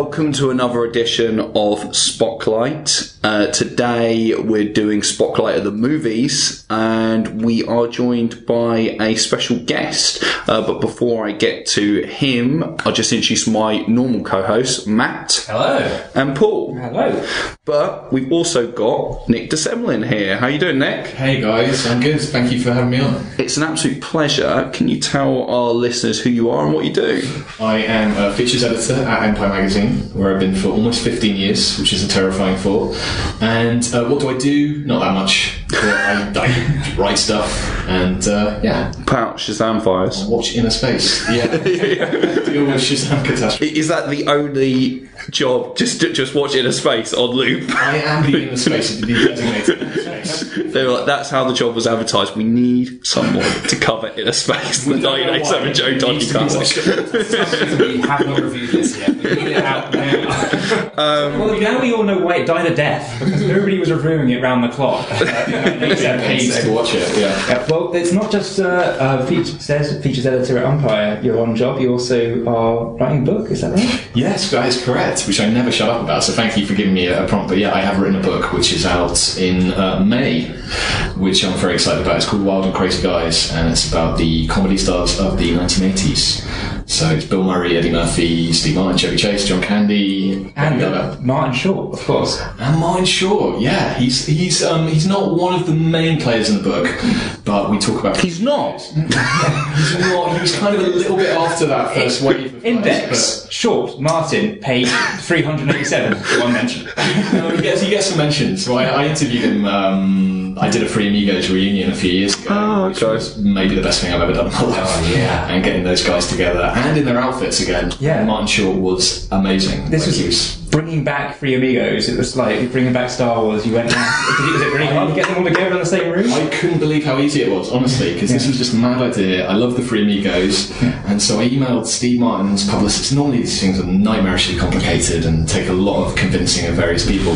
Welcome to another edition of Spotlight. Uh, today we're doing Spotlight of the movies and we are joined by a special guest. Uh, but before I get to him, I'll just introduce my normal co-hosts, Matt Hello. and Paul. Hello. But we've also got Nick de Semlyen here. How are you doing, Nick? Hey guys, I'm good. Thank you for having me on. It's an absolute pleasure. Can you tell our listeners who you are and what you do? I am a features editor at Empire Magazine, where I've been for almost 15 years, which is a terrifying thought. And uh, what do I do? Not that much. I, I write stuff and uh, yeah, out Shazam Fires. watch Inner Space. Yeah, deal with Shazam catastrophe. Is that the only job? Just just watch Inner Space on loop. I am the Inner Space, the designated Inner Space. They were like, that's how the job was advertised. We need someone to cover Inner Space. The 1987 Joe It Dodgy needs to be classic. watched. we have not reviewed this yet. We need it out now. well, now we all know why it died a death because nobody was reviewing it round the clock. Needs to watch it. Yeah. Yeah, well, it's not just uh, uh, feature, says features editor at Empire. You're on job. You also are writing a book. Is that right? Yes, that is correct, which I never shut up about. So thank you for giving me a, a prompt. But yeah, I have written a book which is out in uh, May, which I'm very excited about. It's called Wild and Crazy Guys, and it's about the comedy stars of the 1980s. So it's Bill Murray, Eddie Murphy, Steve Martin, Chevy Chase, John Candy, And uh. Martin Short, of course. and Martin Short. Yeah, he's he's um, he's not one of the main players in the book, but we talk about. He's not. He's not. He was kind of a little bit after that first wave. Guys, Index Short Martin page 387. One mention. No, he gets he gets some mentions. So I, I interviewed him. Um, I did a Three Amigos reunion a few years ago, Oh, which okay. was maybe the best thing I've ever done in my life. Oh, yeah. and getting those guys together and in their outfits again. Yeah. Martin Short was amazing. This Like, he was bringing back Three Amigos. It was like bringing back Star Wars. You went. Did it, was it really hard to get them all together in the same room? I couldn't believe how easy it was, honestly, because this was just a mad idea. I love the Three Amigos, and so I emailed Steve Martin's publicist. Normally, these things are nightmarishly complicated and take a lot of convincing of various people,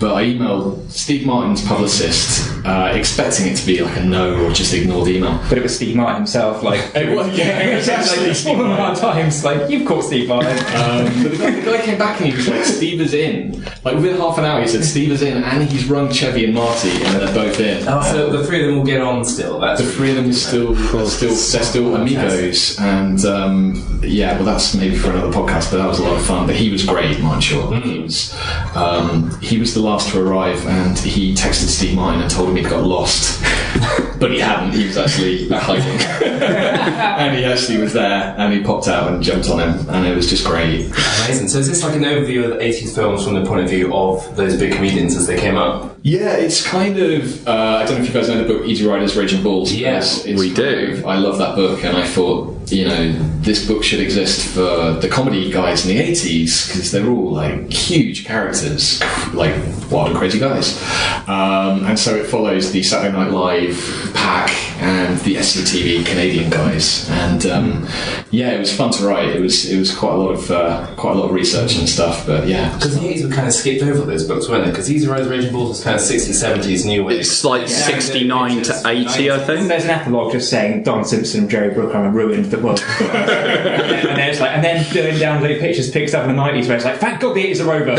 but I emailed Steve Martin's publicist, uh, expecting it to be like a no or just ignored email. But it was Steve Martin himself, like. It was- yeah, was actually like, Steve hard times, like, you've caught Steve Martin. Um, but the guy, the guy came back and he was like, Steve is in. Like within half an hour, he said, Steve is in, and he's rung Chevy and Marty, and they're both in. Oh, so the three of them will get on still. That's The three of them are still, are still, they're still amigos, and um, yeah, well, that's maybe for another podcast. But that was a lot of fun. But he was great, Martin Short. He was, um, he was the last to arrive, and he texted Steve Martin and told him he'd got lost, but he hadn't. He was actually hiking, and he actually was there, and he popped out and jumped on him, and it was just great. amazing. So is this like an overview of the 80s films from the point of view of those big comedians as they came up? Yeah, it's kind of. Uh, I don't know if you guys know the book Easy Riders, Raging Bulls. Yeah, It's- it's we do. of- I love that book, and I thought, you know, this book should exist for the comedy guys in the 80s because they're all like huge characters, like wild and crazy guys. Um, and so it follows the Saturday Night Live pack and the SCTV Canadian guys. And um, yeah, it was fun to write. It was it was quite a lot of uh, quite a lot of research and stuff. But yeah, Because the 80s were kind of skipped over those books, weren't they? Because Easy Rise Raging Bulls was kind of 60s, 70s, new wave. It's like 69 to 80, I think. There's an epilogue just saying Don Simpson and Jerry Bruckheimer ruined the world. and then and then it's like, and then doing download pictures picks up in the 90s where it's like, thank God the 80s are over.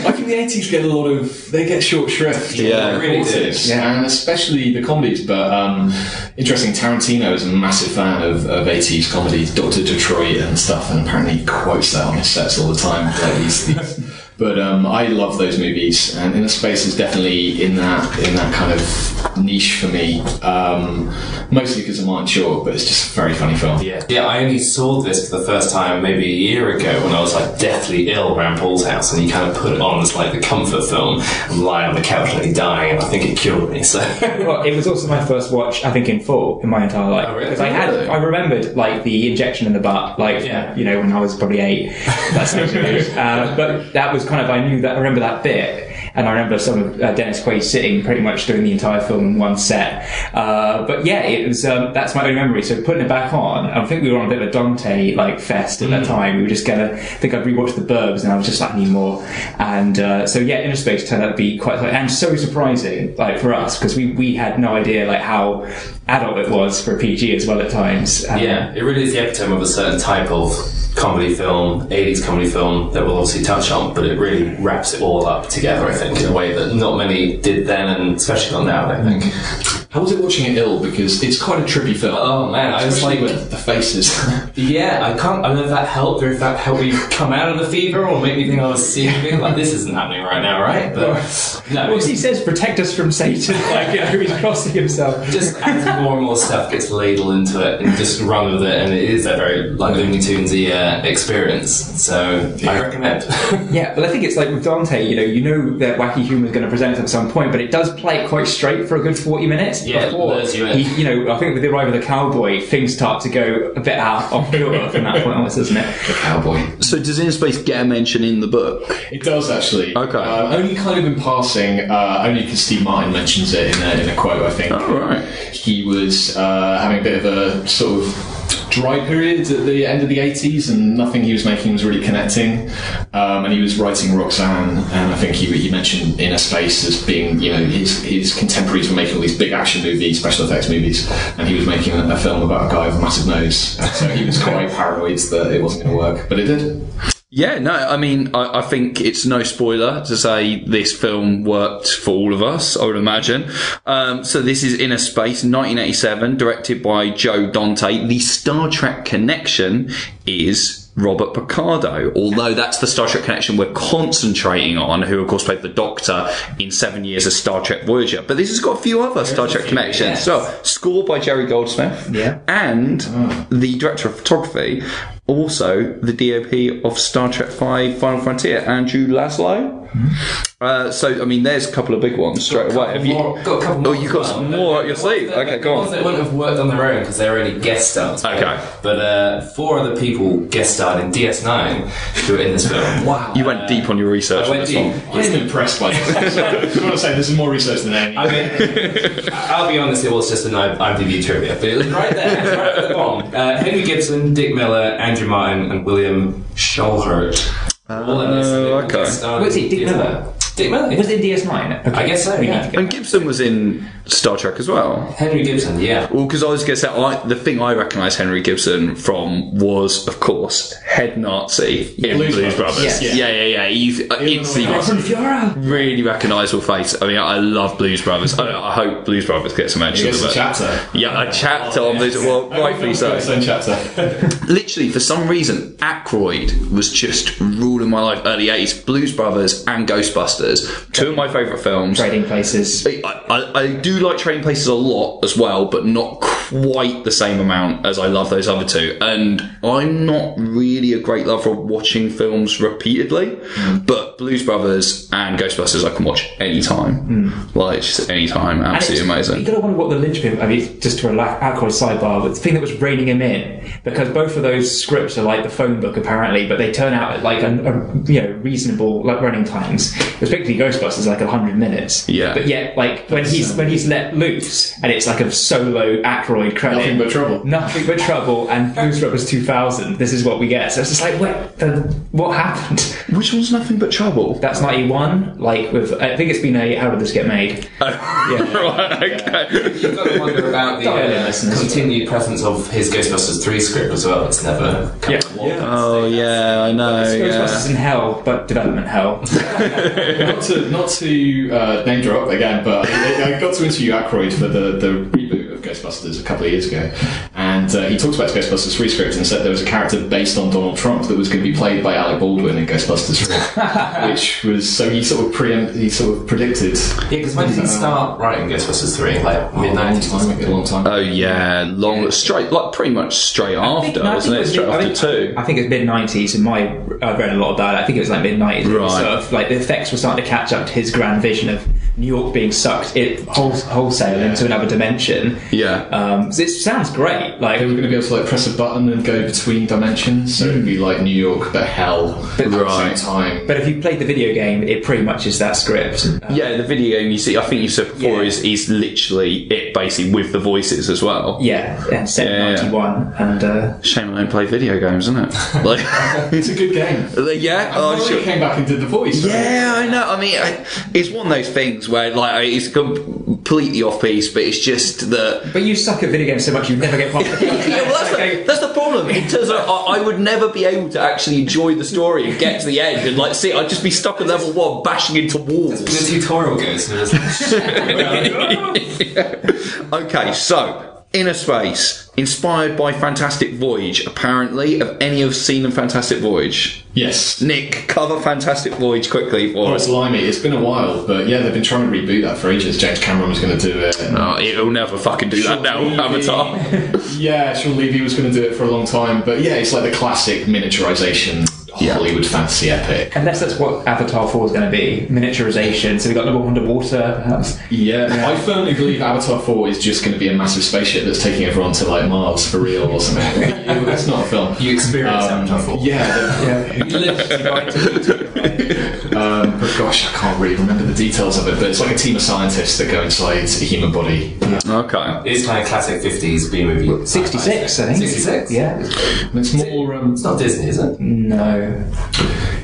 I think the eighties get a lot of they get short shrift. Yeah. They really did, Yeah. and especially the comedies. But um, interesting, Tarantino is a massive fan of, of eighties comedies, Doctor Detroit and stuff, and apparently he quotes that on his sets all the time. Like these, these. But um, I love those movies, and Inner Space is definitely in that in that kind of niche for me. Um, mostly because of Martin Short, but it's just a very funny film. Yeah. yeah, I only saw this for the first time maybe a year ago when I was like deathly ill around Paul's house, and he kind of put it on as like the comfort film and lie on the couch nearly dying, and I think it killed me. So well, it was also my first watch, I think, in full in my entire life. Oh, really? Because I had, I remembered like the injection in the butt, like Yeah. you know when I was probably eight. That's uh, but that was kind of I knew that I remember that bit. And I remember some of uh, Dennis Quaid sitting pretty much doing the entire film in one set. Uh, but yeah, it was um, that's my only memory. So putting it back on, I think we were on a bit of a Dante like fest at that time. We were just gonna I think I'd rewatched the Burbs, and I was just like, I need more. And uh, so yeah, Inner Space turned out to be quite and so surprising, like for us, because we we had no idea like how adult it was for PG as well at times. Um, yeah, it really is the epitome of a certain type of comedy film, 80s comedy film that we'll obviously touch on, but it really wraps it all up together, I think, in a way that not many did then and especially not now, I think. How was it watching it ill? Because it's quite a trippy film. Oh, man, I was Especially like- with the faces. Yeah, I can't. I don't know if that helped or if that helped me come out of the fever or make me think I was seeing things like this isn't happening right now, right? But no, Well, 'cause he says, "Protect us from Satan." Like you know, he's crossing himself. just as more and more stuff gets ladled into it and just run with it, and it is a very like Looney Tunesy uh, experience. So I recommend. Yeah, but I think it's like with Dante. You know, you know that wacky humour is going to present at some point, but it does play it quite straight for a good forty minutes. Yeah, before lures you he, you know, I think with the arrival of the cowboy, things start to go a bit out off kilter from that point onwards, doesn't it? the cowboy. So does Inner Space get a mention in the book? It does actually. Okay. Uh, only kind of in passing. Uh, only because Steve Martin mentions it in a, in a quote. I think. Oh, right. He was uh, having a bit of a sort of dry period at the end of the 80s, and nothing he was making was really connecting. Um, and he was writing Roxanne, and I think he, he mentioned Inner Space as being, you know, his his contemporaries were making all these big action movies, special effects movies, and he was making a, a film about a guy with a massive nose. So he was quite paranoid that it wasn't going to work, but it did. Yeah, no, I mean, I, I think it's no spoiler to say this film worked for all of us, I would imagine. Um, so this is Inner Space, 1987, directed by Joe Dante. The Star Trek connection is Robert Picardo, although that's the Star Trek connection we're concentrating on, who of course played the Doctor in seven years of Star Trek Voyager. But this has got a few other Star Trek connections. yes. So, score by Jerry Goldsmith. Yeah. And the director of photography, also the DOP of Star Trek V Final Frontier, Andrew Laszlo. Uh, so, I mean, there's a couple of big ones straight away. Have you? More- got a couple Oh, more you as got some The- more up your ones sleeve. that- Okay, the go ones on. that wouldn't have worked on their own because they're only guest stars. right? Okay. But uh, four other people guest starred in DS9 who are in this film. Wow. You went deep on your research I went this deep. I'm impressed by this. I want to say this is more research than any. I mean, I'll be honest, it was just an IMDb trivia, but it was right there, right at the bottom. Uh, Henry Gibson, Dick Miller, Andrea Martin, and William Schallert. All uh, in this. and they all okay. guest starred Was in it Dick Miller? Dick Miller. Was it DS9? Okay. I guess so, We yeah. need to get- And Gibson was in Star Trek as well. Henry Gibson, yeah. Well, because I was going to say, I, the thing I recognise Henry Gibson from was, of course, head Nazi in Blues, Blues Brothers. Brothers. Yeah, Yeah. yeah, yeah. He's uh, instantly From Fiora. really recognisable face. I mean, I love Blues Brothers. I, I hope Blues Brothers gets a mention. He gets a chapter. Yeah, a chapter on Blues. Well, rightfully so. Chapter. Literally, for some reason, Aykroyd was just ruling my life early 80s. Blues Brothers and Ghostbusters, two of my favourite films. Trading places. I, I, I do like Trading Places a lot as well, but not quite the same amount as I love those other two. And I'm not really a great lover of watching films repeatedly, hmm. but Blues Brothers and Ghostbusters I can watch anytime. Hmm. Like, just anytime. Absolutely it's- You amazing. gotta wonder what the linchpin. I mean, just to relax, Aykroyd sidebar, but the thing that was reining him in, because both of those scripts are like the phone book apparently, but they turn out at like a, a you know reasonable like running times. Particularly Ghostbusters, like hundred minutes. Yeah. But yet, like when he's when he's let loose, and it's like a solo Aykroyd credit. Nothing but trouble. Nothing but trouble, and Blues Brothers 2000. This is what we get. So it's just like, what? The, what happened? Which one's Nothing But Trouble? That's 91. Like with, I think it's been a. How did this get made? Yeah. right, okay. You've got to wonder about the Dial uh, listeners. continued presence of his Ghostbusters 3 script as well. It's never come Yeah. To walk. Oh, yeah, I know. Ghostbusters Yeah. in hell, but development hell. not to not to uh, name drop again, but I, I got to interview Aykroyd for the, the reboot of Ghostbusters a couple of years ago, and uh, he talked about his Ghostbusters 3 script and said there was a character based on Donald Trump that was going to be played by Alec Baldwin in Ghostbusters 3, which was so he sort of preempt he sort of predicted. Yeah, because when did he start writing Ghostbusters 3? Like mid 90s? time ago, a long time. Oh, yeah, long, straight, like pretty much straight after, no, wasn't it? was Straight mid- I after think- two. I think it was mid nineties. In my, I've read a lot about it. I think it was like mid nineties. Right. Sort of like the effects were starting to catch up to his grand vision of New York being sucked it whole, wholesale into another dimension. Yeah. Um, so it sounds great. Like They were going to be able to like press a button and go between dimensions, so it'd be like New York but hell But- at the Right. same time. But if you played the video game, it pretty much is that script. Uh, Yeah, the video game you see, I think you said before, Yeah. is, is literally it basically with the voices as well. yeah, and set in Yeah, yeah. 91. And uh, Shame I don't play video games, isn't it? Like, it's a good game. yeah, Oh, oh, sure. sure. came back and did the voice. right? Yeah, I know. I mean, I, it's one of those things where, like, it's completely off piece, but it's just that. But you suck at video games so much you never get past the Yeah, well, that's, the, that's the problem. In terms of, I, I would never be able to actually enjoy the story and get to the end and like see. I'd just be stuck at level one, bashing into walls. The tutorial goes. and it's like, Okay, so Inner Space, inspired by Fantastic Voyage. Apparently, have any of seen the Fantastic Voyage? Yes. Nick, cover Fantastic Voyage quickly for Oh, us. it's limey. It's been a while, but yeah, they've been trying to reboot that for ages. James Cameron was going to do it. Oh, it'll never fucking do that now, Levy- Avatar. yeah, Shawn Levy was going to do it for a long time, but yeah, it's like the classic miniaturization Yeah. Hollywood fantasy epic. Unless that's what Avatar 4 is going to be miniaturization. So we got little underwater, perhaps. Yeah, I firmly believe Avatar 4 is just going to be a massive spaceship that's taking everyone to like Mars for real or something. it's not a film. you experience Um, Avatar 4. yeah, Yeah. You literally go into the- um, but gosh, I can't really remember the details of it. But it's like a team of scientists that go inside a human body. Okay. It's kind of classic 50s B movie. 66, I think. 66? Yeah. It's more. Um, It's not Disney, is it? No.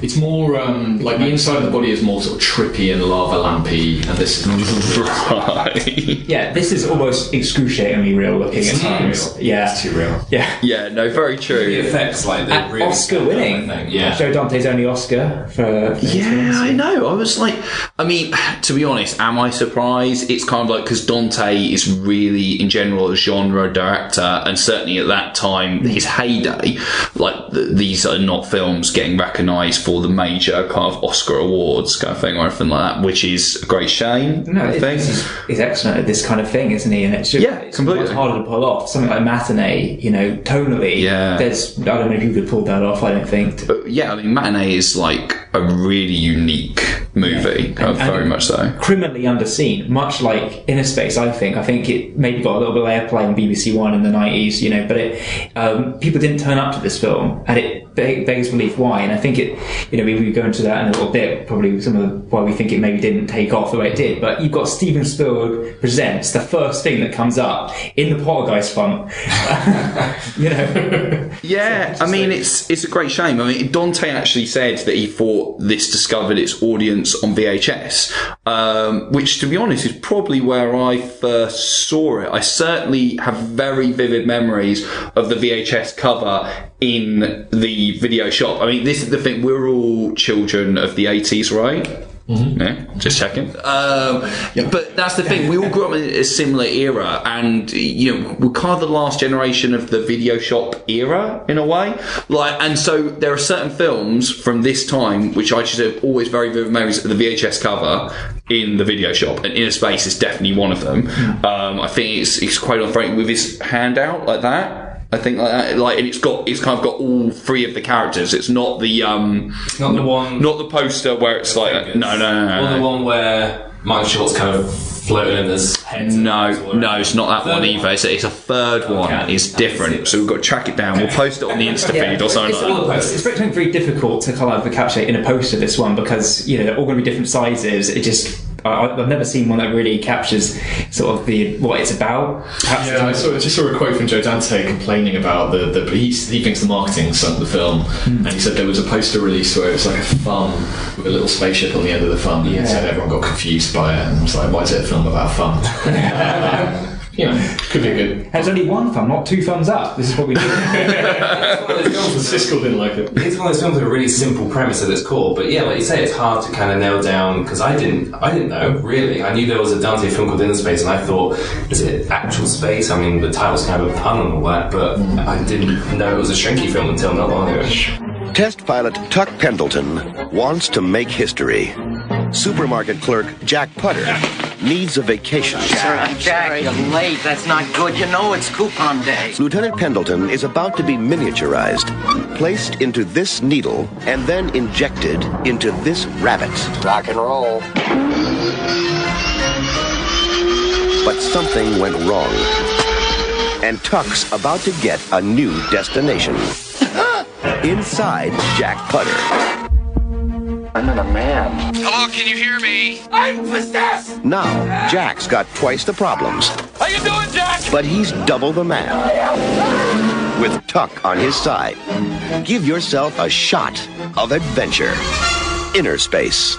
it's more um, like the inside of the body is more sort of trippy and lava lampy, and this is Right. Yeah, this is almost excruciatingly real looking at too times. real. Yeah. it's too real. Yeah. yeah, no, very true. The true. effects, like, they And really Oscar winning. Yeah. Joe Dante's only Oscar for. Yeah, I know. I was like, I mean, to be honest, am I surprised? It's kind of like because Dante is really, in general, a genre director, and certainly at that time, his heyday, like th- these are not films getting recognised for the major kind of Oscar awards kind of thing or anything like that, which is a great shame. No, I think. he's, he's excellent at this kind of thing, isn't he? And it's just Yeah, it's completely. harder to pull off. Something like matinee, you know, tonally. Yeah. There's I don't know if you could pull that off. I don't think. But yeah, I mean, Matinee is like a really unique movie, kind of And- very and- much so. criminally underseen, much like Inner Space. I think. I think it maybe got a little bit of airplay on BBC One in the nineties, you know. But it, um, people didn't turn up to this film, and it begs belief why. And I think it, you know, we we go into that in a little bit. Probably some of the, why we think it maybe didn't take off the way it did. But you've got Steven Spielberg presents the first thing that comes up in the Poltergeist font. you know. Yeah, I mean it's it's a great shame. I mean Dante actually said that he thought this discovered its audience on VHS, um, which to be honest is probably where I first saw it. I certainly have very vivid memories of the VHS cover in the video shop. I mean this is the thing. We're all children of the eighties, right? Yeah, just checking. Um, But that's the thing. We all grew up in a similar era, and you know, we're kind of the last generation of the video shop era in a way. Like, and so there are certain films from this time which I just have always very vivid memories of the VHS cover in the video shop, and Inner Space is definitely one of them. Um, I think it's it's quite on front with his hand out like that. I think like that, like, and it's got it's kind of got all three of the characters. It's not the um, It's not the one. not the poster where it's like no, no, no, no. Or the one where Mike Short's kind of floating in his head. No, no, it's not that one Third either. It's a, it's a third one. It's different. So we've got to track it down. We'll post it on the Insta feed or something it's, like that. it's, it's very, very difficult to kind of encapsulate in a poster this one because you know they're all going to be different sizes. It just I, I've never seen one that really captures sort of the what it's about. Perhaps Yeah, I saw, I just saw a quote from Joe Dante complaining about the, the he, he thinks the marketing sunk the film, and he said there was a poster release where it was like a thumb with a little spaceship on the end of the thumb, and he said everyone got confused by it, and was like, why is it a film about fun? um, you know, could be good. There's only one thumb, not two thumbs up. This is what we do. It's one of those films with- Siskel didn't like it. It's one of those films with a really simple premise at its core, but yeah, like you say, it's hard to kind of nail down because I didn't, I didn't know really. I knew there was a Dante film called Inner Space, and I thought, is it actual space? I mean, the title's kind of a pun and all that, but I didn't know it was a Shrinky film until not long ago. Test pilot Tuck Pendleton wants to make history. Supermarket clerk Jack Putter needs a vacation. Jack, Jack, you're late. That's not good. You know it's coupon day. Lieutenant Pendleton is about to be miniaturized, placed into this needle, and then injected into this rabbit. Rock and roll. But something went wrong. And Tuck's about to get a new destination. Inside Jack Putter. I'm in a man. Hello, can you hear me? I'm possessed! Now, Jack's got twice the problems, How you doing, Jack? but he's double the man. With Tuck on his side, give yourself a shot of adventure. Inner Space.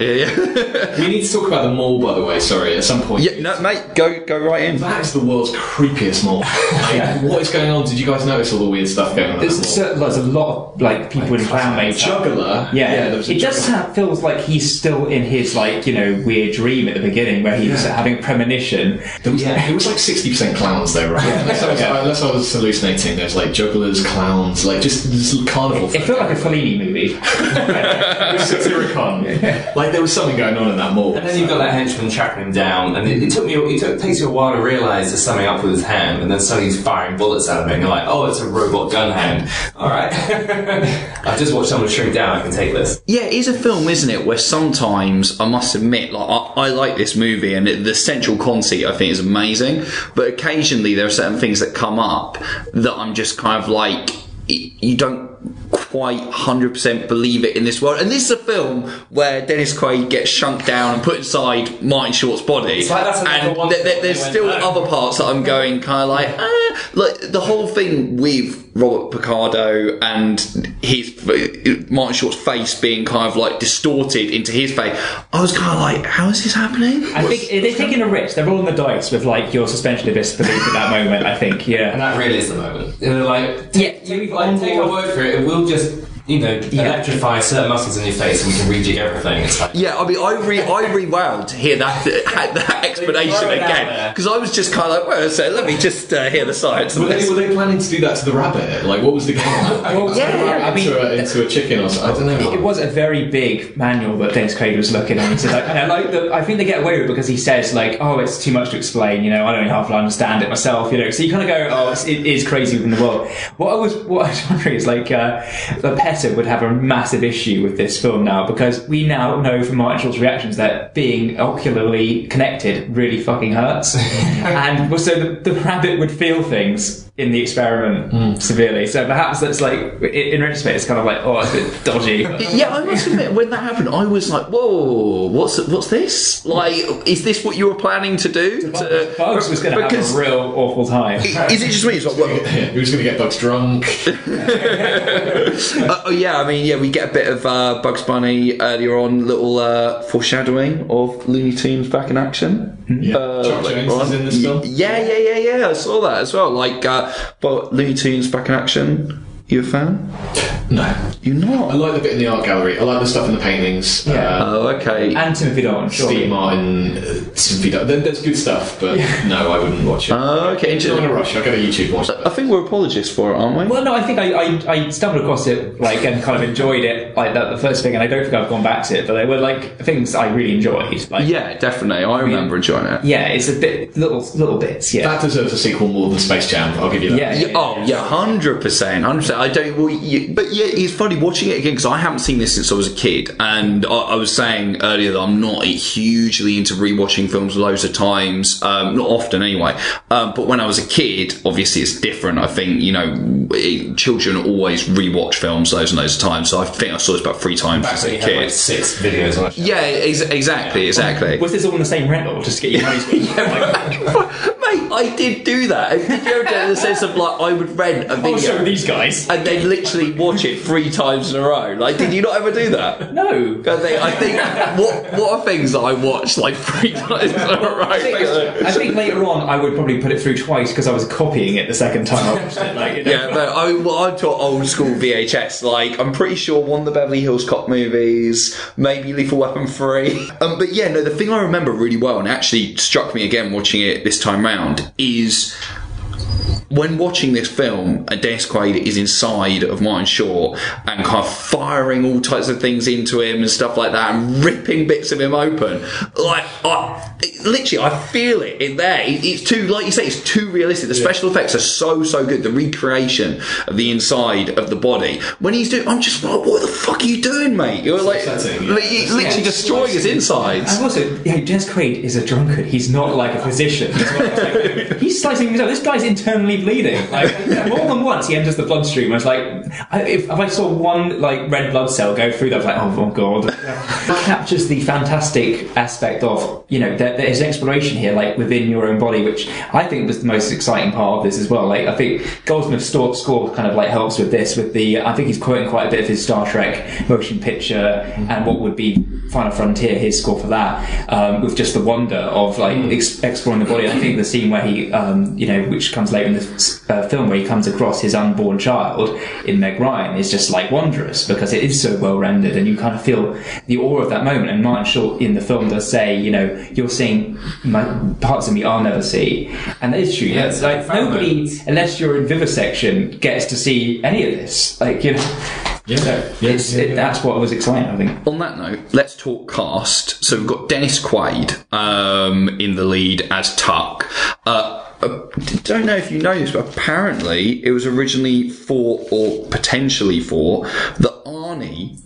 Yeah, yeah. We need to talk about the mall, by the way. Sorry, at some point. yeah, no, mate, go go right in. That is the world's creepiest mall. Like, what is going on? Did you guys notice all the weird stuff going on? at There's, that mall? so, there's a lot of like people in clown makeup. Juggler. Yeah, there was a it just juggler. ha- feels like he's still in his like you know weird dream at the beginning where he was having a premonition. There was, it was like sixty percent clowns though, right? unless, I was, Yeah. unless I was hallucinating, there's like jugglers, clowns, like just this carnival. It felt like a Fellini movie. Satyricon. Like there was something going on in that mall. And then you've got that henchman tracking him down, and it, it took me. It took, takes you a while to realise there's something up with his hand, and then suddenly he's firing bullets out of it, and you're like, "Oh, it's a robot gun hand." All right, I've just watched someone shrink down. I can take this. Yeah, it is a film, isn't it? Where sometimes I must admit, like I, I like this movie, and it, the central conceit I think is amazing. But occasionally there are certain things that come up that I'm just kind of like, you don't quite hundred percent believe it in this world. And this is a film where Dennis Quaid gets shrunk down and put inside Martin Short's body, like that's and one th- th- there's they went, still "Oh." other parts that I'm going kind of like, eh. like the whole thing with Robert Picardo and his Martin Short's face being kind of like distorted into his face. I was kind of like, how is this happening? I think they're taking a risk. They're rolling the dice with like your suspension of disbelief at that moment. I think, yeah, And that really is the moment. They're like, take, Yeah, take, like, take our word for it. It will just, you know, electrify certain muscles in your face, and we can rejig everything. It's like. Yeah, I mean, I re I rewound to hear that that explanation throw it out again because I was just kind of like, well, so let me just uh, hear the science. of Were they, this. were they planning to do that to the rabbit? Like, what was the game? Well, yeah, I mean, into, a, into a chicken or something. I don't know. It was a very big manual that Dennis Quaid was looking at. He said, like, and I like the, I think they get away with it because he says like, "Oh, it's too much to explain." You know, I don't even half understand it myself. You know, so you kind of go, "Oh, it's, crazy within the world." What I was, what I was wondering is like, uh, the Would have a massive issue with this film now because we now know from Martin Short's reactions that being ocularly connected really fucking hurts, and so the, the rabbit would feel things in the experiment severely. So perhaps that's like, in retrospect, it's kind of like, oh, it's a bit dodgy. Yeah, I must admit, when that happened, I was like, "Whoa, what's what's this? Like, is this what you were planning to do?" To, Bugs was going to have a real awful time. Is it just me? It's like, well, who's going to get Bugs drunk? uh, oh yeah, I mean, yeah, we get a bit of uh, Bugs Bunny earlier on, little uh, foreshadowing of Looney Tunes back in action. Yeah. Uh, Chuck Jones is in this film. Yeah, yeah, yeah, yeah. I saw that as well. Like, uh, but Looney Tunes back in action. You a fan? No. You I not? I like the bit in the art gallery. I like the stuff in the paintings. Yeah. Uh, Oh, okay. And Timothy Dalton, surely. Steve Martin, uh, Timothy Dal- there- There's good stuff, but no, I wouldn't watch it. Oh, okay, Not in a rush. I'll go to YouTube and watch it. I think we're apologists for it, aren't we? Well, no, I think I, I, I stumbled across it like and kind of enjoyed it like that the first thing, and I don't think I've gone back to it, but they were like things I really enjoyed. Like, Yeah, definitely. I remember enjoying it. yeah, it's a bit little little bits. Yeah, That deserves a sequel more than Space Jam. I'll give you that. yeah, Yeah, oh yeah, hundred percent, hundred percent. I don't. Well, you, but yeah, it's funny watching it again because I haven't seen this since I was a kid, and I, I was saying earlier that I'm not hugely into rewatching films loads of times, um, not often anyway. Um, but when I was a kid, obviously it's different. I think you know, it- children always rewatch films loads and loads of times. So I think I saw this about three times as a had like kid. six videos on it. Yeah, ex- exactly, exactly. Was this all in the same rental just to get your money's worth? Mate, I did do that. Did you ever in the sense of like I would rent a video? I'll show these guys. And then literally watch it three times in a row. Like, did you not ever do that? No. I think, I think what what are things that I watched like three times in a I think, row? I think later on I would probably put it through twice because I was copying it the second time I watched it. Like, you know. Yeah, no, I, well, I'm taught old school VHS. Like, I'm pretty sure one of the Beverly Hills Cop movies, maybe Lethal Weapon 3. Um, but yeah, no, the thing I remember really well, and actually struck me again watching it this time round, is when watching this film, a Dennis Quaid is inside of Martin Short and kind of firing all types of things into him and stuff like that, and ripping bits of him open. Like, I, literally, I feel it in there. It- It's too, like you say, it's too realistic. The special effects are so, so good. The recreation of the inside of the body. When he's doing, I'm just like, what the fuck are you doing, mate? You're like, upsetting, yeah. li- he's literally destroying his insides. And also, yeah, Dennis Quaid is a drunkard. He's not like a physician. Like- he's slicing himself. This guy's internally bleeding. Like more than once, he enters the bloodstream. I was like, I, if, if I saw one like red blood cell go through, that, I was like, oh, oh god. it captures the fantastic aspect of you know there, there's exploration here, like within your own body, which I think was the most exciting part of this as well. Like I think Goldsmith's score, score kind of like helps with this. With the, I think he's quoting quite a bit of his Star Trek motion picture and what would be Final Frontier, his score for that, um, with just the wonder of like ex- exploring the body. I think the scene where he, um, you know, which comes later in the uh, film, where he comes across his unborn child in Meg Ryan, is just like wondrous because it is so well rendered, and you kind of feel the awe of that moment. And Martin Short in the film does say, you know, you're seeing my, parts of me I'll never see, and that is true. Yeah, it's like nobody, unless you're in vivisection, gets to see any of this. Like you know. Yeah. Yeah, it's, yeah, it, yeah. that's what I was exciting, I think. On that note, let's talk cast. So we've got Dennis Quaid um, in the lead as Tuck. Uh, uh, don't know if you know this, but apparently it was originally for, or potentially for, that Arnie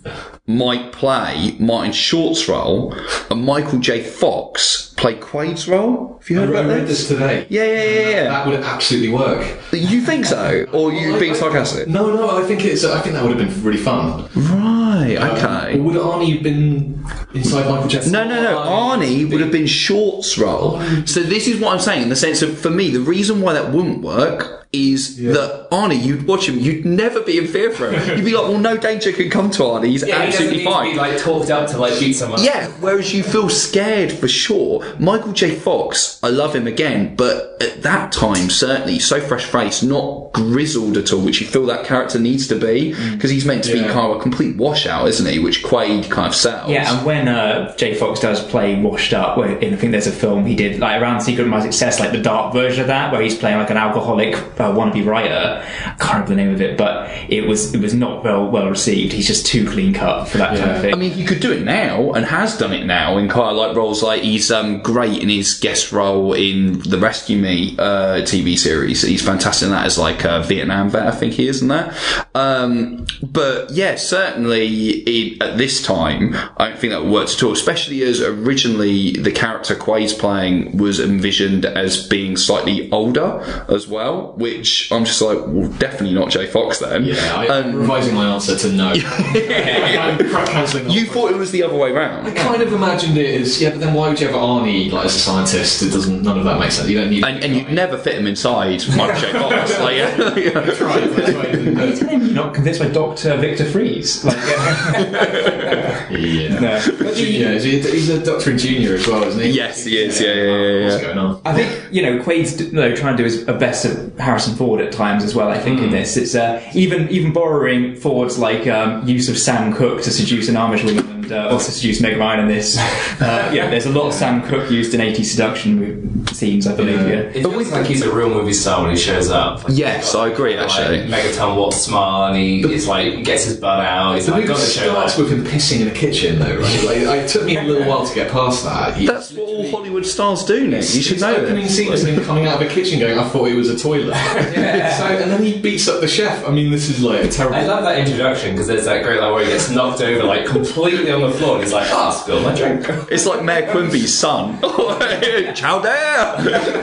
might play Martin Short's role and Michael J. Fox play Quaid's role. Have you heard I about read this? this today. Yeah, yeah, yeah, yeah. That would absolutely work. You think so, or you I- being sarcastic? No, no, I think it's. I think that would have been really fun. Right. Um, okay. Or would Arnie have been inside Michael Jackson? No, no, no. Arnie would have been Short's role. So this is what I'm saying in the sense of, for me, the reason why that wouldn't work is that Arnie, you'd watch him, you'd never be in fear for him. You'd be like, well, no danger can come to Arnie. He's Yeah, absolutely need fine. to be like talked up to like beat someone. Yeah, whereas you feel scared for sure. Michael J. Fox, I love him again, but at that time, certainly, so fresh faced, not grizzled at all, which you feel that character needs to be, because he's meant to be Yeah. kind of a complete washout, isn't he? Which Quaid kind of sells. Yeah, and when uh, Jay Fox does play Washed Up, in, I think there's a film he did like around Secret of My Success, like the dark version of that, where he's playing like an alcoholic uh, wannabe writer. I can't remember the name of it, but it was it was not well well received. He's just too clean cut for that kind of thing. I mean, he could do it now and has done it now in kind of like roles like he's um, great in his guest role in the Rescue Me uh, TV series. He's fantastic in that as like a Vietnam vet, I think he is in that. Um, but yeah, certainly in, at this time, I don't think that works at all, especially as originally the character Quay's playing was envisioned as being slightly older as well, which I'm just like, well, definitely not Jay Fox then. Yeah, I, Um, I'm revising my answer to no. I'm you thought it was the other way round. I kind of imagined it as yeah, but then why would you have Arnie like as a scientist? It doesn't. None of that makes sense. You don't need. and, and you'd never fit him inside Michael J. Fox. Like, yeah, yeah. Right, that's why I didn't Are you telling me you're not convinced by Doctor Victor Freeze? Like, yeah. Yeah. No. But he's a, doctor in junior as well, isn't he? Yes, he is, yeah, yeah, yeah, What's yeah. going on? I think you know Quaid's you know, trying to do his best of Harrison Ford at times as well. I think in this, it's uh, even even borrowing Ford's like um, use of Sam Cooke to seduce an Amish woman and uh, also seduce Meg Ryan in this. Uh, yeah, there's a lot of Sam Cooke used in 80s seduction mo- scenes, I believe. Yeah. It feels like he's a real movie star when he shows up. Like, Yes, he's got, I agree, like, actually. Megaton Watt smile, and he is like gets his butt out. He's The like, movie show starts like, with him pissing in a kitchen, though, right? Like, it took me a little while to get past that. He- That's what all Hollywood stars do, Nick. You should know opening this. scene is him coming out of a kitchen going, I thought it was a toilet. so, and then he beats up the chef. I mean, this is like a terrible. I love that introduction because there's that great line where he gets knocked over like completely on the floor and he's like, ah, spill my drink. It's like Mayor Quimby's son. Chow there!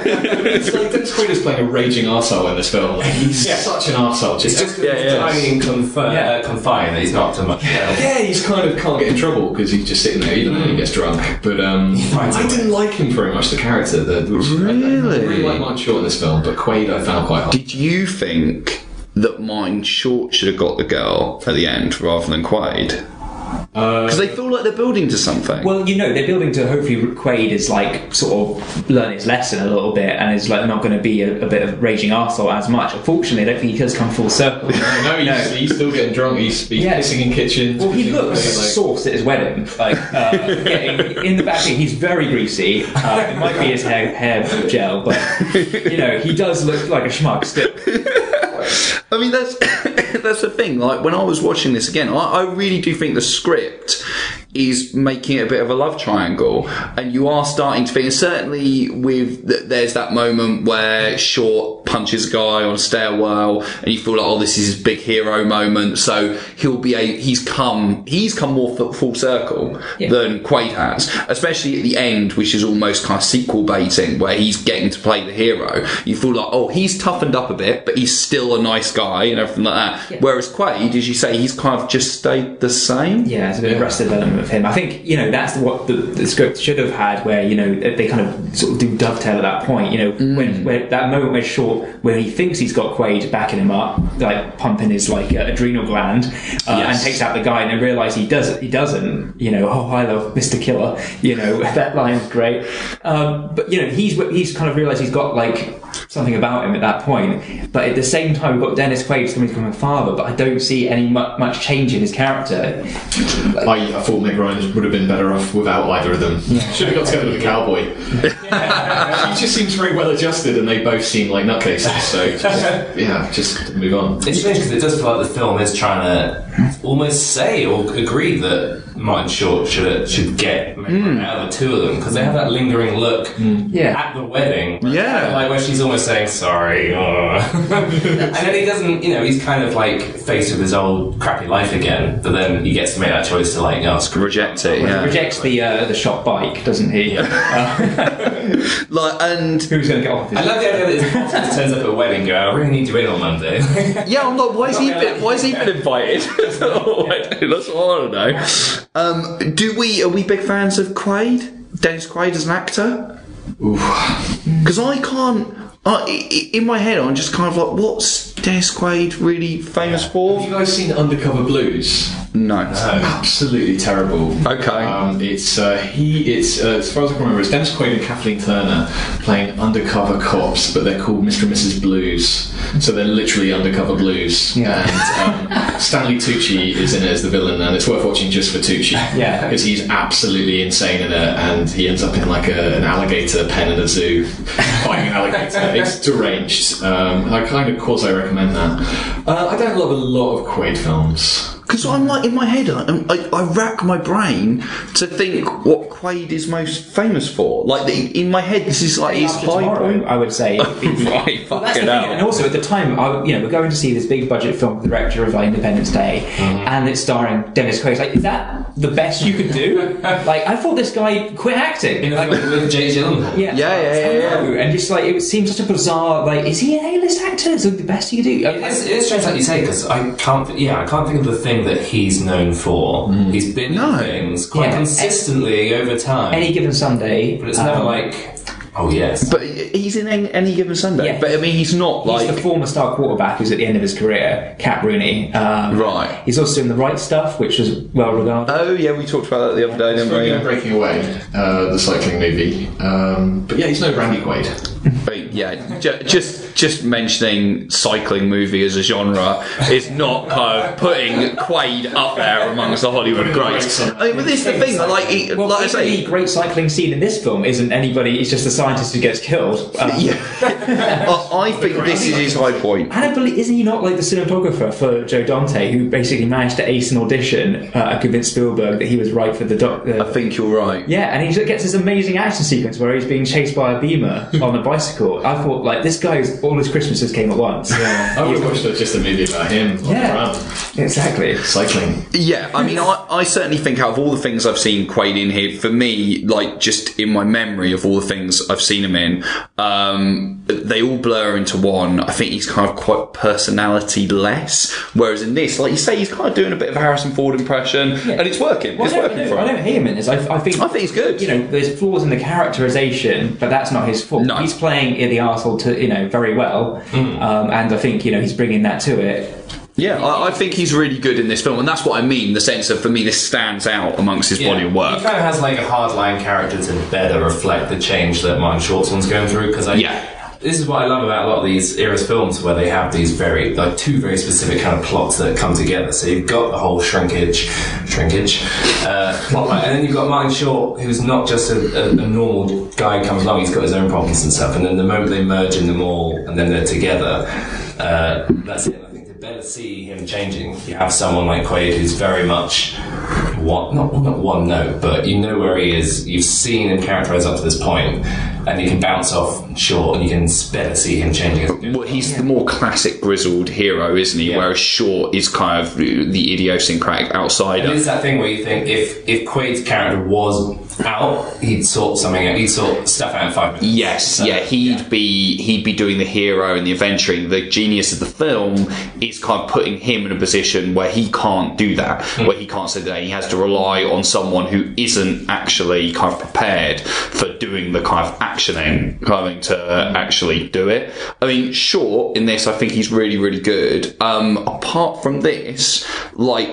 it's like Dennis Quaid is playing a raging arsehole in this film. Like, he's Yeah. such an arsehole. It's Just, just Yeah, yeah. tiny and confi- Yeah. uh, confined that he's not too much. Yeah. yeah, he's kind of can't get in trouble because he's just sitting there, even though he gets drunk. But um, finds a I way. didn't like him very much, the character. The, the, I, I Really? really like Martin Short in this film, but Quaid I found quite hard. Did you think that Martin Short should have got the girl at the end rather than Quaid? Because they feel like they're building to something. Well, you know, they're building to hopefully Quaid is like sort of learn his lesson a little bit and is like not going to be a, a bit of raging arsehole as much. Unfortunately, I don't think he does come full circle. no, he's, he's still getting drunk. He's, he's Yeah. pissing in kitchens. Well, he looks like- sauced at his wedding. Like, uh, getting, in the back, he's very greasy. Uh, it might be his hair, hair gel, but you know, he does look like a schmuck still. I mean, that's that's the thing. Like when I was watching this again, I, I really do think the script is making it a bit of a love triangle, and you are starting to think. And certainly, with th- there's that moment where Short punches a guy on a stairwell, and you feel like, oh, this is his big hero moment. So he'll be a he's come he's come more f- full circle Yeah. than Quaid has, especially at the end, which is almost kind of sequel baiting, where he's getting to play the hero. You feel like, oh, he's toughened up a bit, but he's still a nice guy and everything like that. Whereas Quaid, as you say, he's kind of just stayed the same. Yeah, it's a bit of arrested development of him. I think you know that's what the, the script should have had, where you know they kind of sort of do dovetail at that point. You know, when, when that moment where Short where he thinks he's got Quaid backing him up, like pumping his like uh, adrenal gland, uh, and takes out the guy, and they realise he does he doesn't. You know, oh I love Mr. Killer. You know that line's great. Um, but you know he's he's kind of realised he's got like something about him at that point. But at the same time, we've got Dennis Quaid coming to become a father, but I don't see any mu- much change in his character. I, I thought Meg Ryan would have been better off without either of them. Should have got together with a cowboy. she just seems very well adjusted, and they both seem like nutcases. So just, yeah, just move on. It's strange because it does feel like the film is trying to almost say or agree that Martin Short should should get Meg Ryan hmm. out of the two of them because they have that lingering look hmm. Yeah. at the wedding. Yeah. like where she's almost saying sorry, uh. and then he doesn't. You know, he's kind of like faced with his old crappy life again. But then he gets to make that choice to like, oh, screw Reject it, He yeah. rejects the uh, the shop bike, doesn't he? Like, and Who's going to get off his I love the idea that his boss turns up at a wedding. and Go, I really need you in on Monday. yeah, I'm like, why is he been, why has he been invited? That's all I want to know. Um, do we are we big fans of Quaid? Dennis Quaid as an actor? Because I can't. I, in my head, I'm just kind of like, what's Dennis Quaid really famous for? Have you guys seen Undercover Blues? No. Absolutely terrible. Okay. Um, it's uh, he. It's uh, as far as I can remember, it's Dennis Quaid and Kathleen Turner playing undercover cops, but they're called Mr. and Mrs. Blues. So they're literally undercover blues. Yeah. And um, Stanley Tucci is in it as the villain, and it's worth watching just for Tucci. Yeah. Because he's absolutely insane in it, and he ends up in like a, an alligator pen in a zoo, fighting an alligator. It's deranged. Um, I kind of, of course, I recommend that. Uh, I don't love a lot of Quaid films. Because I'm like in my head, I, I, I rack my brain to think what Quaid is most famous for. Like the, in my head, this is like his After high Tomorrow, point. I would say. Right, Well, that's fucking the thing. And also at the time, I, you know, we're going to see this big budget film the director of like, Independence Day, mm-hmm. and it's starring Dennis Quaid. Like, is that the best you could do? like, I thought this guy quit acting. You know, Like, like with Jake Gyllenhaal. yeah, Yeah, yeah, yeah, yeah. I. And just like it seems such a bizarre. Like, is he an A-list actor? Is it the best you could do? It is, it is strange, like you say, because I can't. th- Yeah, I can't think of the thing that he's known for. He's been No. in things quite Yeah. consistently over time, Any given Sunday, but it's never um, like, oh yes. But he's in any, any given Sunday. Yeah. But I mean, he's not He's like the former star quarterback who's at the end of his career, Cap Rooney. Um, Right. He's also in the right stuff, which was well regarded. Oh yeah, we talked about that the other day, didn't we? Speaking Breaking Away, uh, the cycling movie. Um, but yeah, he's no Randy Quaid. But yeah, ju- just just mentioning cycling movie as a genre is not kind of putting Quaid up there amongst the Hollywood greats. I mean, but this is the thing. Like, he, Well, like I say, the great cycling scene in this film isn't anybody. It's just a scientist who gets killed. Um, yeah, I, I think this is his high point. And I believe, isn't he not like the cinematographer for Joe Dante, who basically managed to ace an audition uh, and convince Spielberg that he was right for the doc? I think you're right. Yeah, and he gets this amazing action sequence where he's being chased by a beamer on a bicycle. I thought, like, this guy's all his Christmases came at once. Yeah, I would have watched just a movie about him Yeah. the run, exactly. cycling. Yeah, I mean, I, I certainly think out of all the things I've seen Quaid in here, for me, like just in my memory of all the things I've seen him in, um, they all blur into one. I think he's kind of quite personality less. Whereas in this, like you say, he's kind of doing a bit of a Harrison Ford impression, and it's working. Well, it's I, don't, working I, for don't, I him. don't hate him in this. I, I think I think he's good. You know, there's flaws in the characterization, but that's not his fault. No. He's playing the arsehole to you know very well, um, and I think you know he's bringing that to it. Yeah, I, I think he's really good in this film, and that's what I mean. The sense of for me, this stands out amongst his body of work. He kind of has like a hardline character to better reflect the change that Martin Short's one's going through. Because I, Yeah. This is what I love about a lot of these eras films, where they have these very like two very specific kind of plots that come together. So you've got the whole shrinkage, shrinkage uh, and then you've got Martin Short, who's not just a, a, a normal guy comes along. He's got his own problems and stuff. And then the moment they merge in them all, and then they're together, uh, that's it. I think to better see him changing, you have someone like Quaid who's very much one, not not one note, but you know where he is. You've seen him characterize up to this point, and you can bounce off short, and you can better see him changing. Well, he's the more classic grizzled hero, isn't he? Yeah. Whereas Short is kind of the idiosyncratic outsider. And it's that thing where you think if if Quaid's character was out, he'd sort something out. He'd sort stuff out in five minutes. Yes, So, yeah, he'd be he'd be doing the hero and the adventuring. The genius of the film is kind of putting him in a position where he can't do that, where he can't say that he has to rely on someone who isn't actually kind of prepared for doing the kind of actioning, having to actually do it. I mean, sure, in this, I think he's really, really good. Um, apart from this, like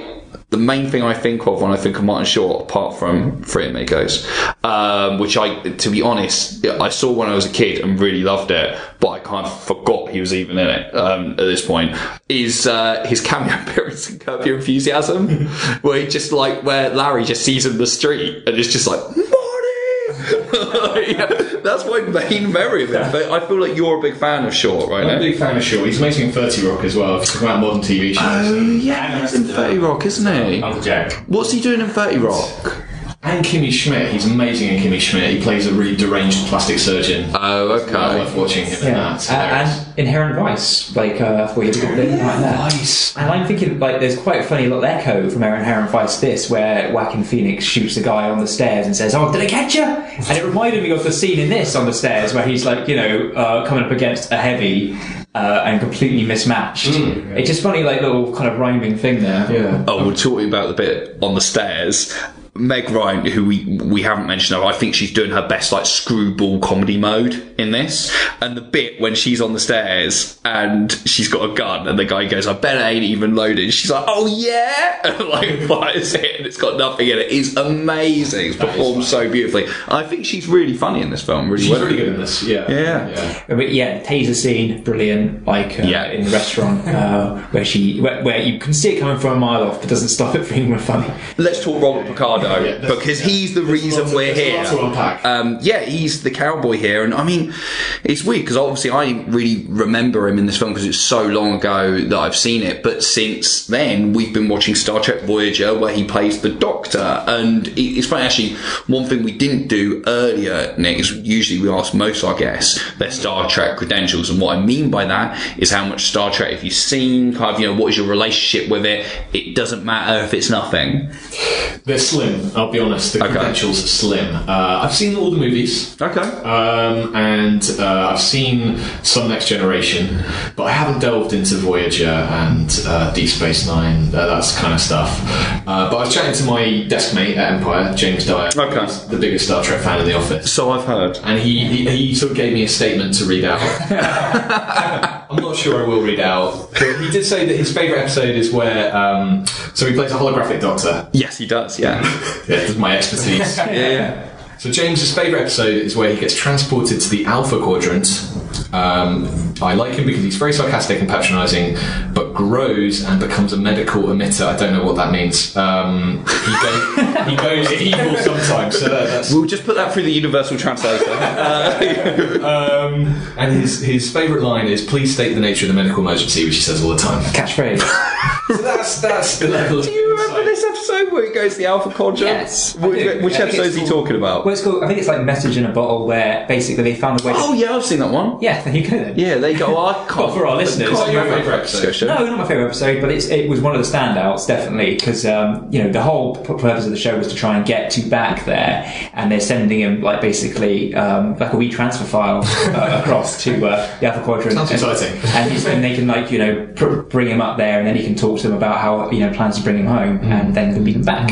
the main thing I think of when I think of Martin Short, apart from Three Amigos, um, which I, to be honest, I saw when I was a kid and really loved it, but I kind of forgot he was even in it um, at this point, is uh, his cameo appearance in Curb Your Enthusiasm, where he just like, where Larry just sees him in the street and is just like! Yeah, that's my main memory of it. But I feel like you're a big fan of Short right I'm a eh? big fan of Short. He's amazing in 30 Rock as well. If you talk about modern TV shows. Oh, yeah, he's in 30 Rock, isn't he? Uncle Jack. What's he doing in 30 Rock? And Kimmy Schmidt. He's amazing in Kimmy Schmidt. He plays a really deranged plastic surgeon. Oh, Well okay. worth watching him in Yeah, that. Uh, and Inherent Vice, like uh, where you got the like that. Vice. And I'm thinking, like, there's quite a funny little echo from Inherent Vice this, where Joaquin Phoenix shoots the guy on the stairs and says, "Oh, did I catch you?" And it reminded me of the scene in this on the stairs where he's like, you know, uh, coming up against a heavy uh, and completely mismatched. It's just funny, like little kind of rhyming thing there. Yeah. Oh, we're talking about the bit on the stairs. Meg Ryan, who we we haven't mentioned her, I think she's doing her best like screwball comedy mode in this. And the bit when she's on the stairs and she's got a gun and the guy goes, "I bet it ain't even loaded." She's like, "Oh yeah," and like fires it and it's got nothing in it. It's amazing. It's That is performed so beautifully. I think she's really funny in this film. Really She's well. really good in this. Yeah. Yeah. yeah. But yeah, taser scene, brilliant. Like uh, Yeah. in the restaurant uh, where she, where, where you can see it coming from a mile off, but doesn't stop it being funny. Let's talk Robert There's- because yeah. he's the There's reason we're here. Um, yeah, he's the cowboy here, and I mean, it's weird because obviously I really remember him in this film because it's so long ago that I've seen it. But since then, we've been watching Star Trek Voyager, where he plays the Doctor, and it's funny actually. One thing we didn't do earlier, Nick, is usually we ask most of our guests their Star Trek credentials, and what I mean by that is how much Star Trek have you seen? Kind of, you know, what is your relationship with it? It doesn't matter if it's nothing. They're slim, I'll be honest. The Okay. credentials are slim. Uh, I've seen all the movies. Okay. Um, and uh, I've seen some Next Generation, but I haven't delved into Voyager and uh, Deep Space Nine, uh, that's kind of stuff. Uh, but I was chatting to my desk mate at Empire, James Dyer, Okay. the biggest Star Trek fan in the office. So I've heard. And he, he, he sort of gave me a statement to read out. I'm not sure I will read out, but he did say that his favourite episode is where, um, so he plays a holographic doctor. Yes, he does. Yeah. Yeah, this is my expertise. yeah. So James's favourite episode is where he gets transported to the Alpha Quadrant. Um, I like him because he's very sarcastic and patronising, but grows and becomes a medical emitter. I don't know what that means. Um, he, go, he goes evil sometimes, so that, that's. We'll just put that through the universal translator. Um, and his his favourite line is "Please state the nature of the medical emergency," which he says all the time. Catchphrase. So that's that's the level. Do you remember this episode where he goes to the Alpha Quadrant? Yes, Which, do. which episode is he called- talking about? Well, it's called, I think it's like Message in a Bottle, where basically they found a way to. Oh yeah, I've seen that one. Yeah, there you go then. Yeah, they go. I can't. Well, for our listeners, can't your favourite episode? discussion. No, not my favourite episode, but it's, it was one of the standouts, definitely, because, um, you know, the whole purpose of the show was to try and get to back there, and they're sending him, like, basically, um, like a wee transfer file uh, across to uh, the Alpha Quadrant. Sounds and, exciting. And, he's, and they can, like, you know, pr- bring him up there, and then he can talk to them about how, you know, plans to bring him home, Mm. and then they'll beat him back.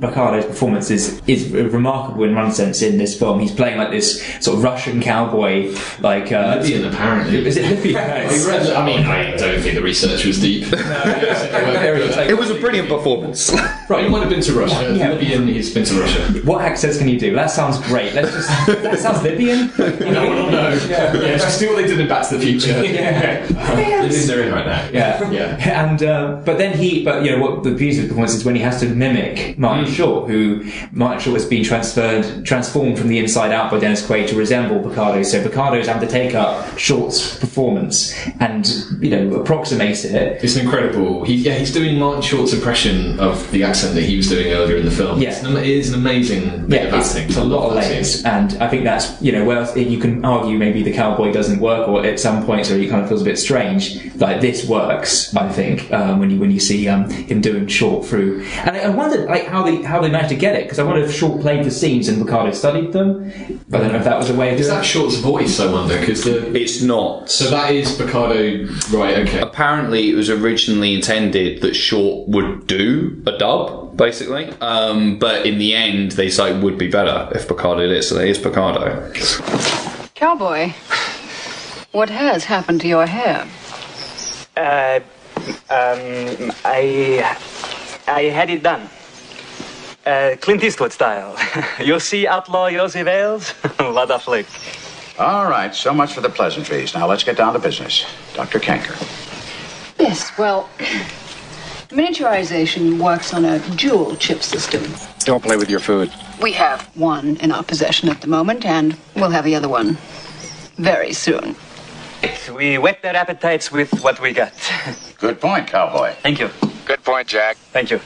Picardo's performance is, is remarkable in one sense in this film. He's playing, like, this sort of Russian cowboy, like... Uh, Libyan, apparently. is it Libyan? I mean, I don't think the research was deep. It was a brilliant performance. Right, he might have been to Russia. Yeah. Libyan, he's been to Russia. What accents can you do? That sounds great. Let's just. that sounds Libyan. No one will know. Yeah, just do what they did in Back to the Future. Yeah. Libyans are in right now. Yeah. Yeah. And uh, but then he, but you know what the beauty of the performance is when he has to mimic Martin Short, who Martin Short has been transferred, transformed from the inside out by Dennis Quaid to resemble Picardo. So Picardo's having to take up Short's performance and you know approximate it. It's an incredible. He, yeah, he's doing Martin Short's impression of the accent that he was doing earlier in the film. Yeah. It's an, it is an amazing bit of Yeah, it's, acting. it's a lot of layers, scene. and I think that's you know well you can argue maybe the cowboy doesn't work, or at some points where he kind of feels a bit strange. Like this works, I think, um, when you when you see um, him doing short through. And I, I wonder wonder like how they how they managed to get it because I wonder if Short played the scenes and Picardo studied them. But I don't know if that was a way of Is that it. Short's voice? I wonder because the It's not. so that is Picardo, right? Okay. apparently it was originally intended that Short would do a dub, basically. Um, but in the end, they say it would be better if Picardo did it, so there is Picardo. Cowboy, what has happened to your hair? Uh, um, I, I had it done. Uh, Clint Eastwood style. you see outlaw Josie Wales? what a flick. All right, so much for the pleasantries. Now let's get down to business. Dr. Canker. Yes, well, miniaturization works on a dual chip system. Don't play with your food. We have one in our possession at the moment, and we'll have the other one very soon. We whet their appetites with what we got. Good point, cowboy. Thank you. Good point, Jack. Thank you.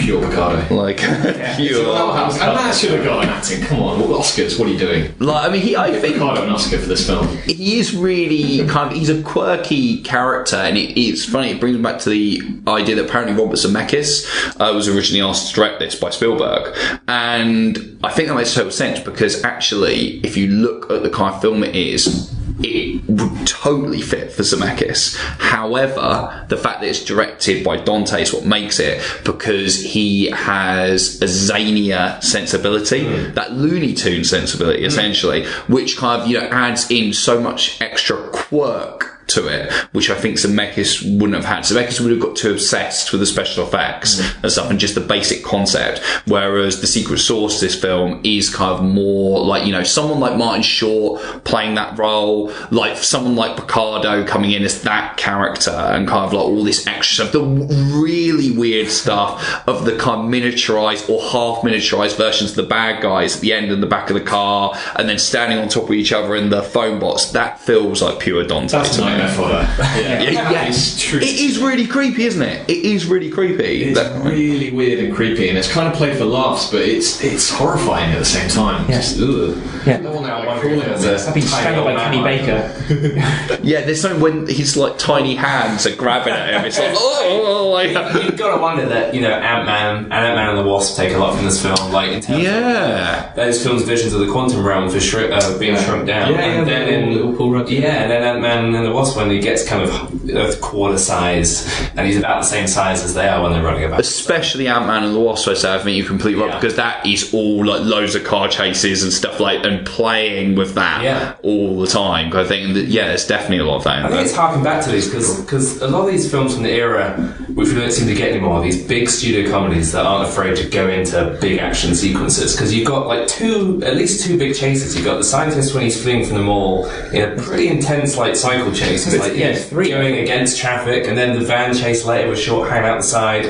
Pure Picardo. Like, pure. and that should have got an acting. Come on, what Oscars? What are you doing? Like, I mean, he, I think Picardo an Oscar for this film. he is really kind of he's a quirky character and it, it's funny it brings back to the idea that apparently Robert Zemeckis uh, was originally asked to direct this by Spielberg and I think that makes total sense because actually if you look at the kind of film it is it would totally fit for Zemeckis. However, the fact that it's directed by Dante is what makes it because he has a zanier sensibility, hmm. that Looney Tune sensibility, hmm. essentially, which kind of you know adds in so much extra quirk to it, which I think Zemeckis wouldn't have had. Zemeckis would have got too obsessed with the special effects mm. and stuff and just the basic concept. Whereas the secret source this film is kind of more like, you know, someone like Martin Short playing that role, like someone like Picardo coming in as that character and kind of like all this extra stuff, the really weird stuff of the kind of miniaturized or half miniaturized versions of the bad guys at the end and the back of the car and then standing on top of each other in the phone box. That feels like pure Dante That's to me. Nightmare for that. Yeah, Yeah, yeah. it's true. It is really creepy, isn't it? It is really creepy. It's That- really weird and creepy, and it's kind of played for laughs, but it's it's horrifying at the same time. Yeah. Just, ugh. Yeah. No one I like wonder crawling if on there's this. a I've been tiny strangled by Kenny Baker. yeah, there's something when his like tiny hands are grabbing at him. It's like, oh, like, You've got to wonder that you know Ant Man and Ant Man and the Wasp take a lot from this film, like in terms yeah. of those films' visions of the quantum realm for shri- uh, being shrunk down. Yeah, yeah, and then little- in little Paul Rudd. yeah, and then Ant Man and the Wasp when he gets kind of a quarter size, and he's about the same size as they are when they're running about. Especially Ant Man and the Wasp, I say, I think you're completely right Yeah. because that is all like loads of car chases and stuff like and playing with that Yeah. all the time. I think that, yeah, there's definitely a lot of that. In I think there. it's harking back to these because because a lot of these films from the era, we don't seem to get anymore, these big studio comedies that aren't afraid to go into big action sequences. Because you've got like two, at least two big chases. You've got the scientist when he's fleeing from the mall in a pretty intense like cycle chase. It's like yeah, three. going against traffic, and then the van chase later with short hanging out the side.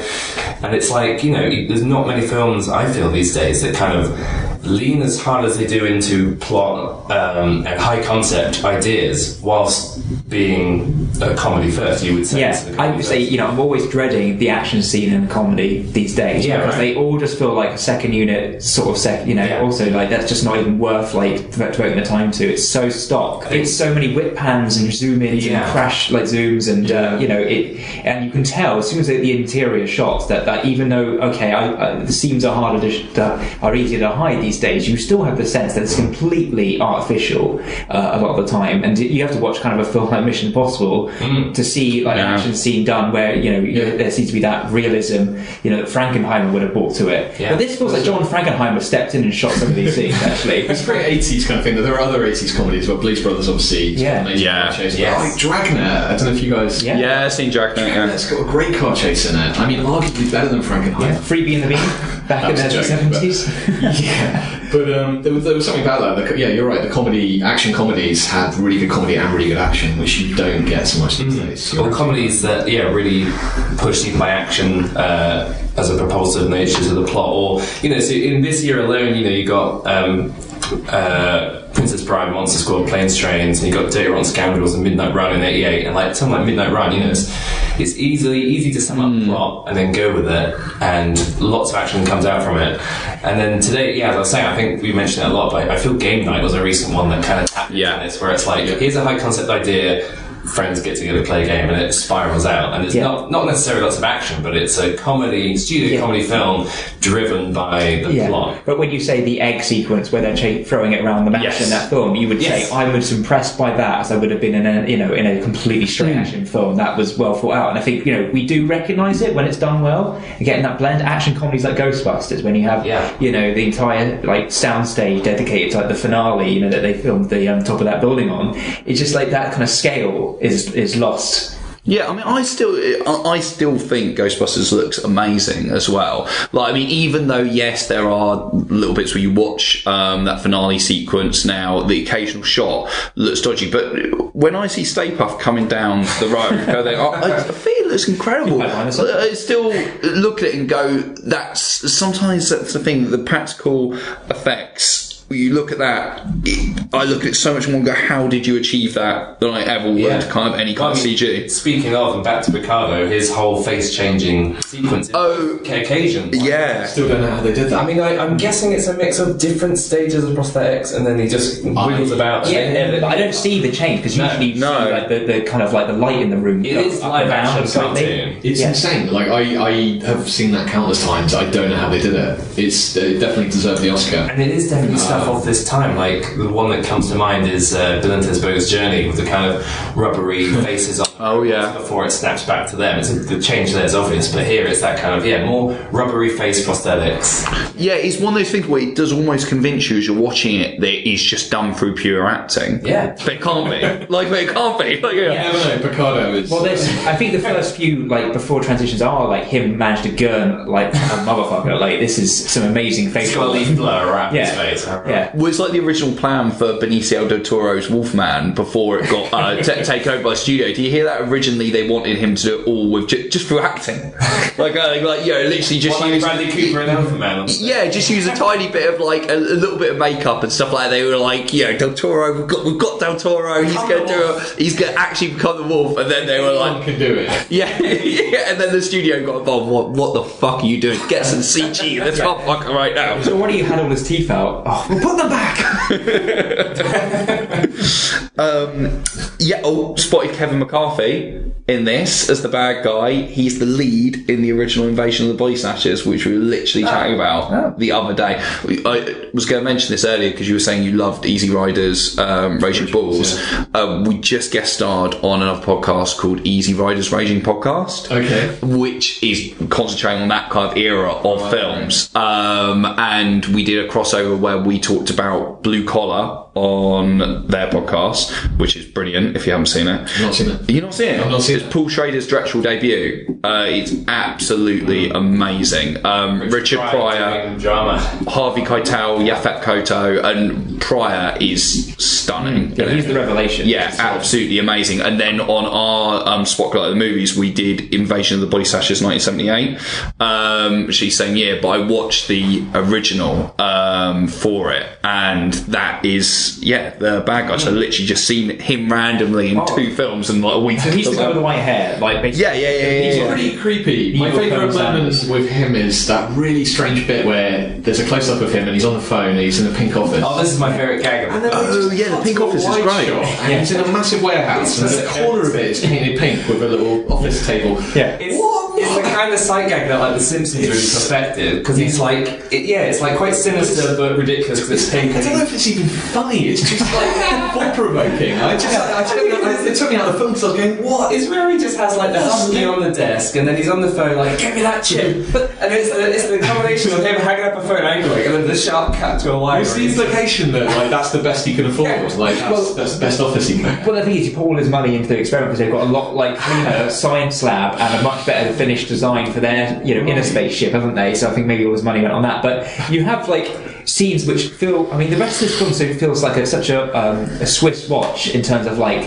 And it's like you know, there's not many films I feel these days that kind of lean as hard as they do into plot um, and high concept ideas whilst being a comedy first, you would say. Yeah, I would say, you know, I'm always dreading the action scene in a comedy these days Yeah, because right. they all just feel like a second unit sort of sec. You know, Yeah. also like that's just not even worth like devoting the time to. It's so stock. It's so many whip pans and zoom ins Yeah. and crash like zooms and uh, you know it. And you can tell as soon as it the interior shots that, that even though okay, I, I, the seams are harder to, sh- to are easier to hide these days, you still have the sense that it's completely artificial uh, a lot of the time. And you have to watch kind of a film like Mission Impossible to see like an Yeah. action scene done where you know there seems to be that realism you know that Frankenheimer would have brought to it. Yeah. But this feels like John Frankenheimer stepped in and shot some of these scenes actually. It's a very 80s kind of thing. That There are other 80s comedies but Blues Brothers obviously Yeah. Yeah. chase. Yes. Like Dragnet. I don't know if you guys. Yeah. yeah, I've seen Dragnet. Yeah. It's got a great car chase in it. I mean, arguably better than Frankenheimer. Yeah, Freebie and the Bean back in the was a joke, but- seventies. yeah, but um, there, was, there was something about that. The, yeah, you're right. The comedy, action comedies have really good comedy and really good action, which you don't get so much these days. Or comedies that yeah really push you by action uh, as a propulsive nature to the plot, or you know, so in this year alone, you know, you got um, uh, Princess Bride, Monster Squad, Planes, Trains, and you got Dirty Rotten Scoundrels and Midnight Run in '88, and like something like Midnight Run, you know, it's, it's easily easy to sum up the plot and then go with it, and lots of action comes out from it. And then today, yeah, as I was saying, I think we mentioned it a lot, but I feel Game Night was a recent one that kind of tapped Yeah. into this, where it's like here's a high concept idea friends get together to play a game and it spirals out. And it's Yeah. not not necessarily lots of action, but it's a comedy, studio comedy film driven by the Yeah, plot. but when you say the egg sequence where they're throwing it around the mansion Yes. in that film, you would Yes. say I was impressed by that as I would have been in a you know in a completely straight action film that was well thought out. And I think you know we do recognise it when it's done well. And getting that blend, action comedies like Ghostbusters, when you have Yeah. you know the entire like soundstage dedicated to like the finale, you know that they filmed the um, top of that building on. It's just like that kind of scale is is lost. Yeah, I mean, I still, I still think Ghostbusters looks amazing as well. Like, I mean, even though yes, there are little bits where you watch um, that finale sequence now, the occasional shot looks dodgy. But when I see Stay Puft coming down the road, go there, I, I think it looks incredible. I still look at it and go, that's sometimes that's the thing. The practical effects. You look at that. It, I look at it so much more and go, how did you achieve that? Than I ever would kind of any kind I of mean, CG. Speaking of, and back to Picardo, his whole face changing sequence. Oh, occasion. Yeah. Still don't know how they did that. I mean, I, I'm guessing it's a mix of different stages of prosthetics, and then he just wiggles about. and Yeah, but I don't see the change because usually you see like the, the kind of like the light in the room. It go is up live action slightly. It's Yeah. insane. Like I, I have seen that countless times. I don't know how they did it. It's they definitely deserve the Oscar. And it is definitely uh, stuff Um, of this time. Like the one that comes to mind is uh, Bill Journey with the kind of rubbery faces on. Oh yeah. Before it snaps back to them, it's the change there is obvious, but here it's that kind of yeah more rubbery face prosthetics. Yeah, it's one of those things where it does almost convince you as you're watching it that it's just done through pure acting. Yeah. But it can't be. like, but it can't be. Like, yeah. You never know. Picardo is. Well, there's. I think the first few like before transitions are like him managed to gurn like a motherfucker. Like this is some amazing He's facial. got a leaf blur around Yeah. his face. Yeah. Well, it's like the original plan for Benicio del Toro's Wolfman before it got uh, t- taken over by the studio. Do you hear that? Originally, they wanted him to do it all with ju- just through acting, like, uh, like you know, literally just Well, like use Bradley Cooper and Elephant Man. Yeah, just use a tiny bit of like a, a little bit of makeup and stuff like that. They were like, you know, Del Toro, we've got we've got Del Toro. He's going to do a, he's going to actually become the wolf. And then they were Anyone like, can do it. yeah, yeah. And then the studio got involved. What what the fuck are you doing? Get some CG. Let's not fuck right now. So already you had all his teeth out. Oh, we'll put them back. Um, yeah. Oh, spotted Kevin McCarthy in this as the bad guy. He's the lead in the original Invasion of the Body Snatchers, which we were literally chatting about the other day. I was going to mention this earlier because you were saying you loved Easy Riders, um, Raging Bulls. Um, we just guest starred on another podcast called Easy Riders Raging Podcast. Okay. which is concentrating on that kind of era of films. Um, and we did a crossover where we talked about Blue Collar on their podcast, which is brilliant if you haven't seen it. I've not seen it. You've not seeing it? I've not seen it's Paul Schrader's directorial debut. Uh, it's absolutely amazing. Um, Richard Pryor. Harvey Keitel, Yaphet Kotto, and Pryor is stunning. yeah, he's the revelation. Yeah, absolutely amazing. And then on our um, spotlight of the movies, we did Invasion of the Body Snatchers 1978. Um, she's saying, yeah, but I watched the original um, for it, and that is, yeah, the bad guy. So I literally just seen him randomly in oh. two films in like a week. So he's the guy with the white hair, like basically. Yeah, yeah, yeah, yeah, He's yeah. pretty creepy. My Evil favourite Colonel moment with him is that really strange bit where there's a close up of him and he's on the phone and he's in a pink office. Oh, this is my favourite gag. Of And then it. Oh, just yeah, the pink office is wide great. shot, and he's in a massive warehouse, and the corner of it is painted pink with a little office table. Yeah. It's, it's the kind of sight gag that like The Simpsons really perfected because he's like, it, yeah, it's like quite sinister but ridiculous because it's pink. I don't know if it's even funny. It's just like thought provoking. I just, I, took me, I, it took me out of the film. So I was going, what? It's where he just has like the husky on the desk, and then he's on the phone like, "Give me that chip," and it's, it's the combination of him hanging up a phone angry, and then the sharp cut to a wire. It's the implication that like that's the best he can afford. Like that's, that's the best office he can. Well, the thing is, you put all his money into the experiment because they've got a lot like cleaner science lab and a much better finished design for their you know inner spaceship, haven't they? So I think maybe all his money went on that. But you have like scenes which feel. I mean, the rest of this film so feels like a, such a um, a Swiss watch in terms of like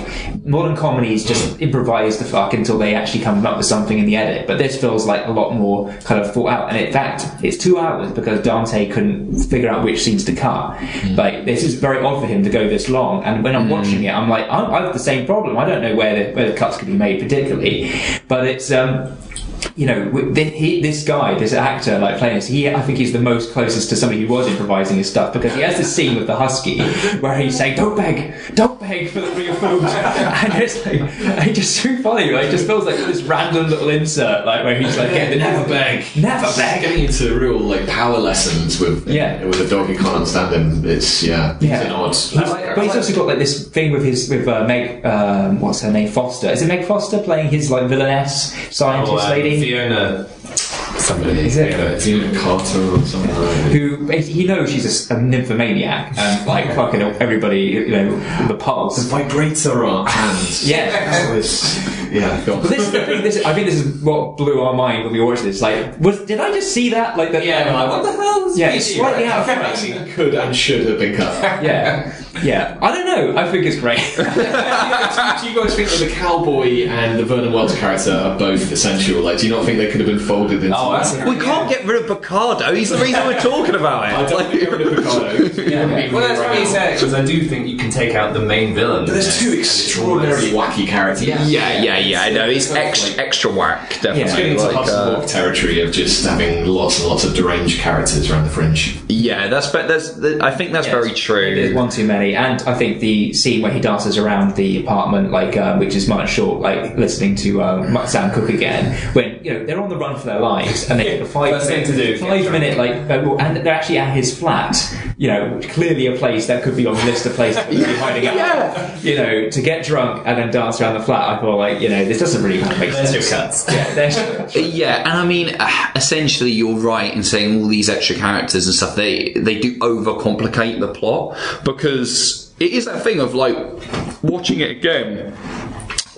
modern comedies just improvise the fuck until they actually come up with something in the edit. But this feels like a lot more kind of thought out. And in fact, it's two hours because Dante couldn't figure out which scenes to cut. Like this is very odd for him to go this long. And when I'm watching it, I'm like, I, I have the same problem. I don't know where the where the cuts could be made particularly, but it's. um you know, with he, this guy, this actor, like playing this, he, I think he's the most closest to somebody who was improvising his stuff because he has this scene with the husky where he's saying, "Don't beg, don't beg." beg for the real films, and it's like it's just so funny. Like, it just feels like this random little insert, like where he's like, "Get the never beg, never beg." Getting into real like power lessons with Yeah. with a dog who can't understand him. It's yeah, Yeah. it's an odd. He's- but he's also got like this thing with his with uh, Meg, um, what's her name, Foster. Is it Meg Foster playing his like villainess scientist Oh, um, lady? Fiona. Somebody. Is it? Uh, Fiona. It's Carter or something who he knows she's a nymphomaniac um, and like fucking everybody, you know, the The vibrator on hands. Yeah. That was, yeah. But this is the thing. This, I think this is what blew our mind when we watched this. Like, was did I just see that? Like, the, Yeah, like, what the hell is Yeah, PG, it's slightly right? out of That frame. scene could and should have been cut. Yeah, yeah. I don't know. I think it's great. do you guys think that the cowboy and the Vernon Wells character are both essential? Like, do you not think they could have been folded into? Oh, that's We can't get rid of Picardo. He's the reason we're talking about it. I don't think they're rid of Picardo. Well, that's what he said, because I do think you can take out the main villain. There's two extraordinarily wacky characters. Yeah, yeah, yeah. Yeah, no, he's extra, extra whack, It's definitely. getting into Like, Hudson uh, territory of just having lots and lots of deranged characters around the fringe. yeah, that's but that's. I think that's very There's true. one too many, and I think the scene where he dances around the apartment, like um, which is much Short, like listening to um, Sam Cooke again, when you know they're on the run for their lives, and they take a five First thing to do five minute like, uh, and they're actually at his flat, you know, clearly a place that could be on the list of places that could be hiding out. Yeah. You know, to get drunk and then dance around the flat, I thought like, you know, this doesn't really kind of make There's sense. your cuts. Yeah, there's your cuts. Yeah, and I mean, uh, essentially, you're right in saying all these extra characters and stuff. They they do overcomplicate the plot because it is that thing of like watching it again.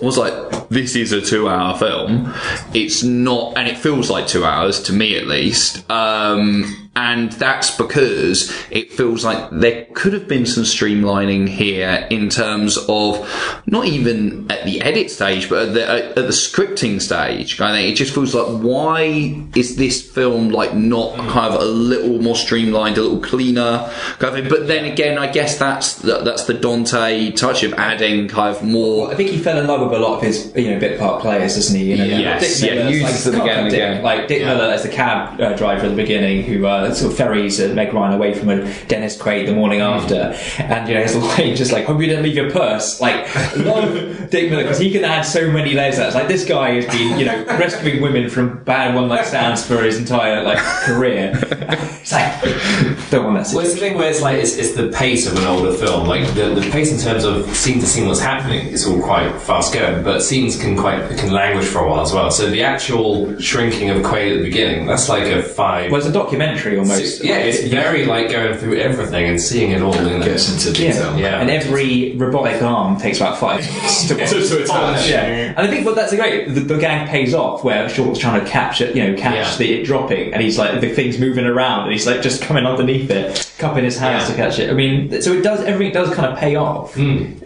I was like, this is a two-hour film. It's not, and it feels like two hours to me at least. Um, and that's because it feels like there could have been some streamlining here in terms of not even at the edit stage, but at the, at the scripting stage. I think it just feels like why is this film like not kind of a little more streamlined, a little cleaner? Kind of thing? But then again, I guess that's the, that's the Dante touch of adding kind of more. I think he fell in love with a lot of his, you know, bit part players, doesn't he? You know, Yes, yeah, Miller's, he uses them again Dick- again. Like Dick Miller as the cab uh, driver at the beginning, who uh, sort of ferries uh, Meg Ryan away from a Dennis Quaid the morning Hmm. after, and you know, his line just like, "Hope you didn't leave your purse." Like, love Dick Miller because he can add so many layers. to that. It's like this guy has been, you know, rescuing women from bad one night stands for his entire like career. it's like, don't want that. Well, it's the thing where it's like it's, it's the pace of an older film. Like the, the pace in terms of scene to scene, what's happening, is all quite fast going. But scenes can quite can languish for a while as well. So the actual shrinking of Quaid at the beginning, that's like a five. Well, it's a documentary almost. six- yeah, it's very like going through everything and seeing it all in. Gets into detail. Yeah. and every robotic arm takes about five minutes to, To- to attach. Yeah, and I think well, that's great. The, the gag pays off where Short's trying to capture, you know, catch Yeah. the it dropping, and he's like the thing's moving around, and he's like just coming underneath it, cupping his hands Yeah. to catch it. I mean, so it does everything does kind of pay off. Um,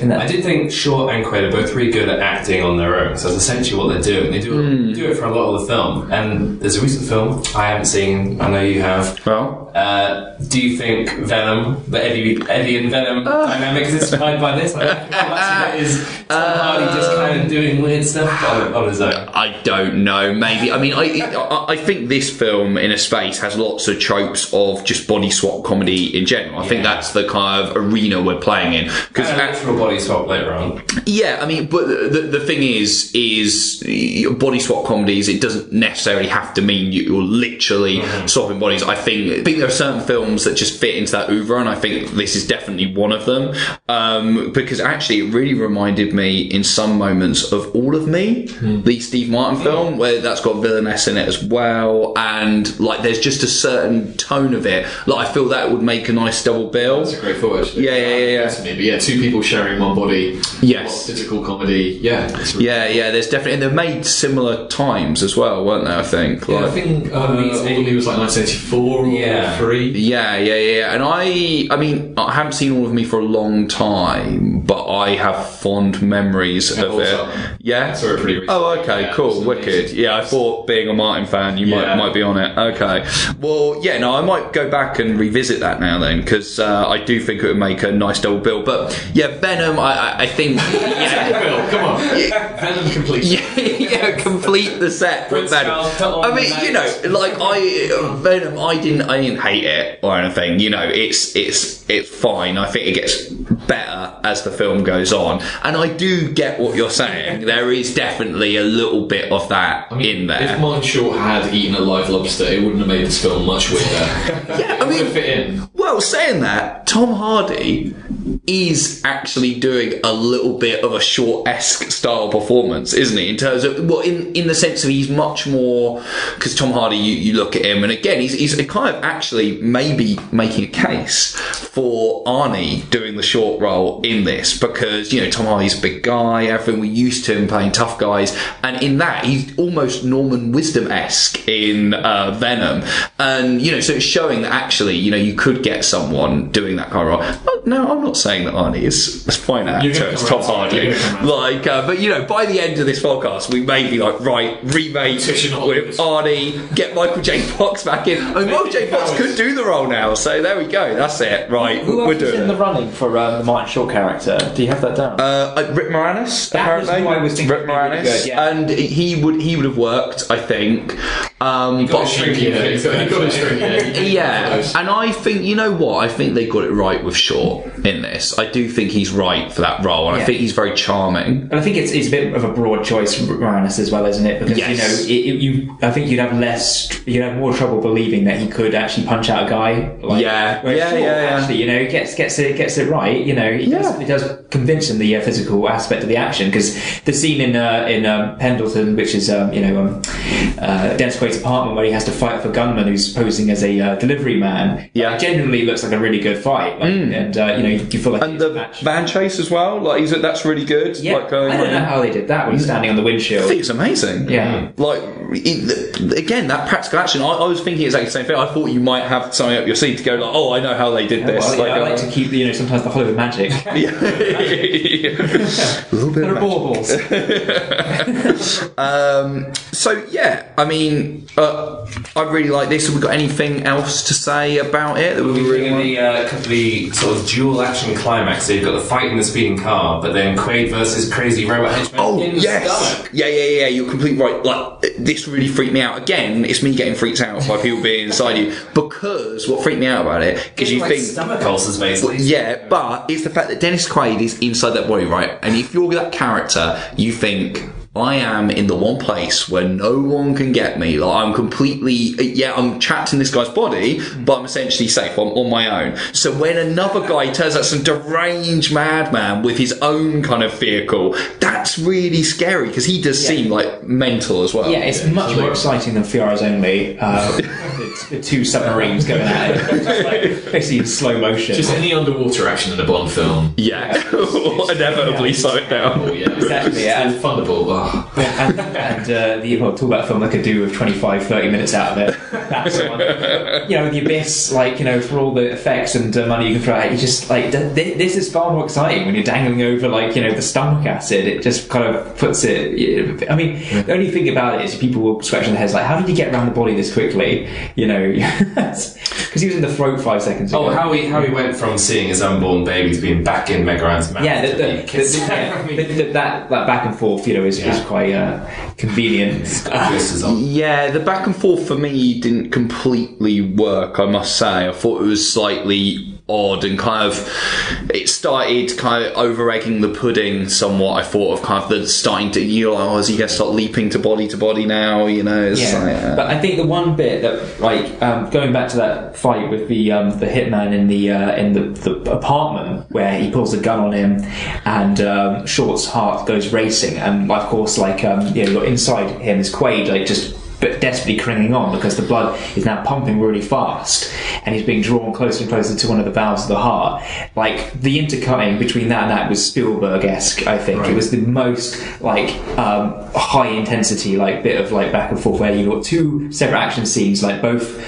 in that. I did think Short and Quaid are both really good at acting on their own. So that's essentially what they're doing. They do, do it for a lot of the film. And there's a recent film I haven't seen. I know you have. Well, Uh, do you think Venom, the Eddie, Eddie and Venom dynamic is inspired by this? Like, how much of it is Tom Hardy just kind of doing weird stuff on, on his own? I don't know. Maybe. I mean, I, I I think this film, in a space, has lots of tropes of just body swap comedy in general. I think that's the kind of arena we're playing in. Because And a literal body swap later on. yeah, I mean, but the, the thing is, is body swap comedies. It doesn't necessarily have to mean you- you're literally swapping bodies. I think, I think there are certain films that just fit into that oeuvre, and I think this is definitely one of them. Um, because actually, it really reminded me in some moments of All of Me, the Steve Martin film, where that's got villainess in it as well, and like there's just a certain tone of it. Like I feel that would make a nice double bill. That's a great thought, actually. Yeah, yeah, yeah, yeah. To me, But yeah, two people sharing one body. Yes. Physical comedy. Yeah. really- Yeah, yeah. There's definitely, and they're made similar times as well, weren't they? I think. Yeah, I think uh, All of Me's Me was like 1984 Yeah. 3. yeah, yeah, yeah. And I, I mean, I haven't seen all of me for a long time, but I have fond memories Yeah, of it. Yeah. I saw it pretty recently. Oh, okay, Yeah, cool, wicked. Yeah, I thought being a Martin fan, you might Yeah. might be on it. Okay. Well, yeah, no, I might go back and revisit that now then, because uh, I do think it would make a nice double bill. But yeah, Venom, I, I, think, yeah, Bill, come on. yeah. Venom complete. yeah, yeah, complete the set with Prince Venom. Charles, I mean, you know, like I Venom, I didn't, I didn't hate it or anything. You know, it's it's it's fine. I think it gets better as the film goes on. And I do get what you're saying. There is definitely a little bit of that in there. If Martin Short had eaten a live lobster, it wouldn't have made this film much weirder. yeah, I mean, fit in. Well, saying that, Tom Hardy is actually doing a little bit of a short-esque style performance, isn't he? In terms of, well, in, in the sense of he's much more, because Tom Hardy, you, you look at him, and again, he's, he's kind of actually maybe making a case for Arnie doing the short role in this, because, you know, Tom Hardy's a big guy, everything we're used to him playing tough guys, and in that, he's almost Norman Wisdom-esque in uh, Venom, and, you know, so it's showing that actually, you know, you could get someone doing that kind of role. Oh, no, I'm not saying that Arnie is a fine You're actor. It's Tom around. Hardy. You're gonna come around. Like, uh, but you know, by the end of this podcast, we may be like, right, remake with Arnie, get Michael J. Fox back in. I mean, Michael J. Fox could do the role now, so there we go. That's it. Right, Who we're else is doing in the running for um, the Martin Short character? Do you have that down? Uh, uh, Rick Moranis, That was apparently. who I was thinking Rick would be really Moranis, good, yeah. and he would he would have worked, I think. Um, got but his shrink in there. He's got- he got his shrink in there. yeah, and I think you know what I think they got it right with Short in this. I do think he's right for that role, and I Yeah. think he's very charming. And I think it's, it's a bit of a broad choice from Moranis as well, isn't it? Because Yes. you know, it, it- you I think you'd have less, you'd have more trouble believing that he could actually punch out a guy. Like, Yeah. whereas Yeah, Short yeah, yeah. Actually, you know, gets gets it gets it right. You know, he does, he does convince him the uh, physical aspect of the action because the scene in uh, in um, Pendleton, which is um, you know um, uh, Dennis Quaid's apartment where he has to fight for gunman who's posing as a uh, delivery man. Yeah, genuinely looks like a really good fight, like, and uh, you know you, feel like and the van chase as well. Like he's, that's really good. Yeah, like I don't like- know how they did that when he's standing on the windshield. I think it's amazing. Yeah. Like, it, again, that practical action, I, I was thinking exactly the same thing. I thought you might have something up your sleeve to go, like, oh, I know how they did this. Well, yeah, like, I like uh, to keep, you know, sometimes the Hollywood magic. a little bit There are baubles. um, so yeah, I mean, uh, I really like this. Have we got anything else to say about it that we We really bring in want? the, uh, the sort of dual action climax. So you've got the fight in the speeding car, but then Quaid versus crazy robot henchman Oh in yes, stomach. yeah, yeah, yeah. You're completely right. Like this really freaked me out. Again, it's me getting freaked out by people being inside you because what freaked me out about it because you like think stomach ulcers, basically. Yeah, but it's the fact that Dennis Quaid is inside that body, right? And if you're that character, you think. I am in the one place where no one can get me. Like I'm completely, yeah, I'm trapped in this guy's body, but I'm essentially safe. I'm on my own. So when another guy turns out some deranged madman with his own kind of vehicle, that's really scary because he does seem like mental as well. Yeah, it's much more exciting than For Your Eyes Only. Uh, the, the two submarines going at it, like basically in slow motion. Just any underwater action in a Bond film. Yeah, inevitably slow it down. Oh, yeah. Exactly, yeah. And Thunderball. Oh. and, and uh, the well, talk about a film that could do with 25, 30 minutes out of it. That's the one. You know, the abyss, like you know, for all the effects and uh, money you can throw at, it, you just like th- th- this is far more exciting when you're dangling over like you know the stomach acid. It just kind of puts it. I mean, the only thing about it is people will scratching their heads like, how did you get around the body this quickly? You know, because he was in the throat five seconds ago. Oh, how he how he went from seeing his unborn baby to being back in Meg Ryan's mouth. Yeah, the, the, the, yeah, that that back and forth, you know, is, is quite uh, convenient. Yeah, the back and forth for me didn't completely work, I must say. I thought it was slightly odd and kind of it started kind of over egging the pudding somewhat. I thought of kind of the starting to you know, oh, is he gonna start leaping to body to body now? You know, it's Yeah, like, uh, but I think the one bit that, like, um, going back to that fight with the um, the hitman in the uh, in the, the apartment where he pulls a gun on him, and um, Short's heart goes racing, and of course, like, um, you know, inside him is Quaid, like, just but desperately clinging on because the blood is now pumping really fast and he's being drawn closer and closer to one of the valves of the heart. Like the intercutting between that and that was Spielberg-esque. I think it was the most like um, high intensity like bit of like back and forth where you got two separate action scenes like both.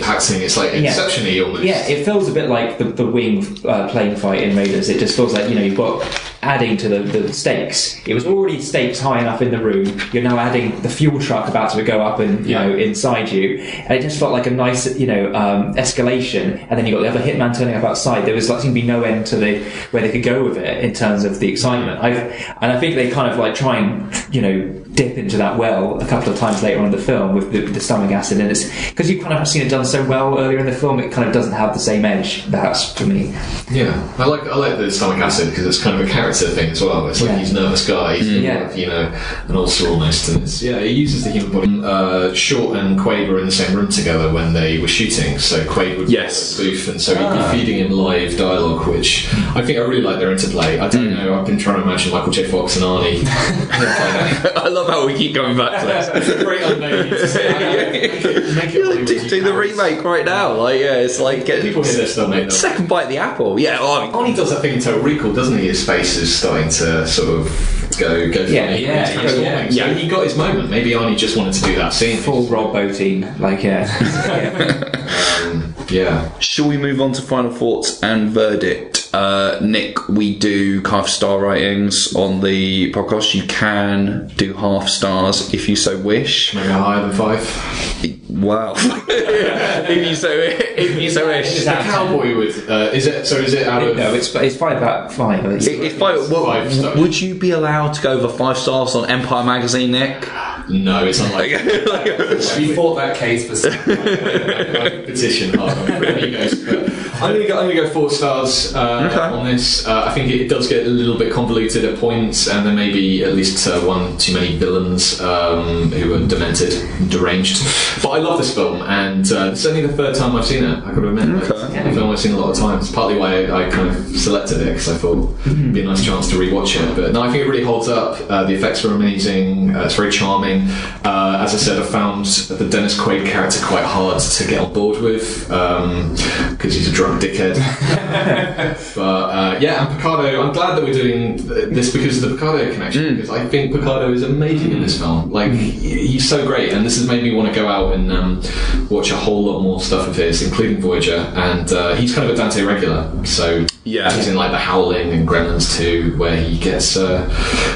Impacting, it's like Yeah. Almost. Yeah, it feels a bit like the, the wing uh, plane fight in Raiders. It just feels like you know you've got adding to the, the stakes. It was already stakes high enough in the room. You're now adding the fuel truck about to go up and you know inside you, and it just felt like a nice you know um, escalation. And then you got the other hitman turning up outside. There was like seemed to be no end to the where they could go with it in terms of the excitement. I've and I think they kind of like try and you know dip into that well a couple of times later on in the film with the, the stomach acid, and it's because you've kind of seen it done so well earlier in the film, it kind of doesn't have the same edge. That's for me. Yeah, I like I like the stomach acid because it's kind of a character thing as well. It's like Yeah. he's a nervous guy, he's Mm. yeah. you know, an ulcer almost, and it's, yeah, he uses the human body. Uh, Short and Quaid were in the same room together when they were shooting, so Quaid would Yes. be at the booth, and so he'd Ah. be feeding him live dialogue, which I think I really like their interplay. I don't know, I've been trying to imagine Michael J. Fox and Arnie. I love how we keep going back to this. It's a great unmade. Make it Hollywood, do, do the remake right now. Like, yeah, it's like get People hear this, don't they? though? second bite of the apple. Yeah, oh, I Arnie does that thing in Total Recall, doesn't he? His face is starting to sort of go go Yeah, funny. yeah, It's transforming. yeah, So yeah. he got his moment. Maybe Arnie just wanted to do that scene. Full Rob Bottin, like yeah. yeah. Um, yeah. Shall we move on to final thoughts and verdict? Uh, Nick, we do kind of star ratings on the podcast. You can do half stars if you so wish. Maybe higher than five. Wow. if you so if you so wish. Is The that- cowboy with uh, is it? So is it out of? No, it's it's five about five. It's, If I, well, Five stars. would you be allowed to go over five stars on Empire magazine, Nick? No, it's unlikely. We fought that case for some petition hard on it. But I'm gonna go. I'm gonna go four stars uh, Okay. on this. Uh, I think it does get a little bit convoluted at points, and there may be at least uh, one too many villains um, who are demented, and deranged. But I love this film, and uh, it's only the third time I've seen it. I could admit, Like, Okay. it's a film I've seen a lot of times. Partly why I, I kind of selected it because I thought it'd be a nice chance to rewatch it. But no, I think it really holds up. Uh, the effects are amazing. Uh, it's very charming. Uh, as I said, I found the Dennis Quaid character quite hard to get on board with because he's a drunk dickhead. but uh, yeah, and Picardo. I'm glad that we're doing this because of the Picardo connection. Because I think Picardo is amazing in this film. Like he's so great, and this has made me want to go out and um, watch a whole lot more stuff of his, including Voyager. And uh, he's kind of a Dante regular, so Yeah. he's in like The Howling and Gremlins 2, where he gets uh,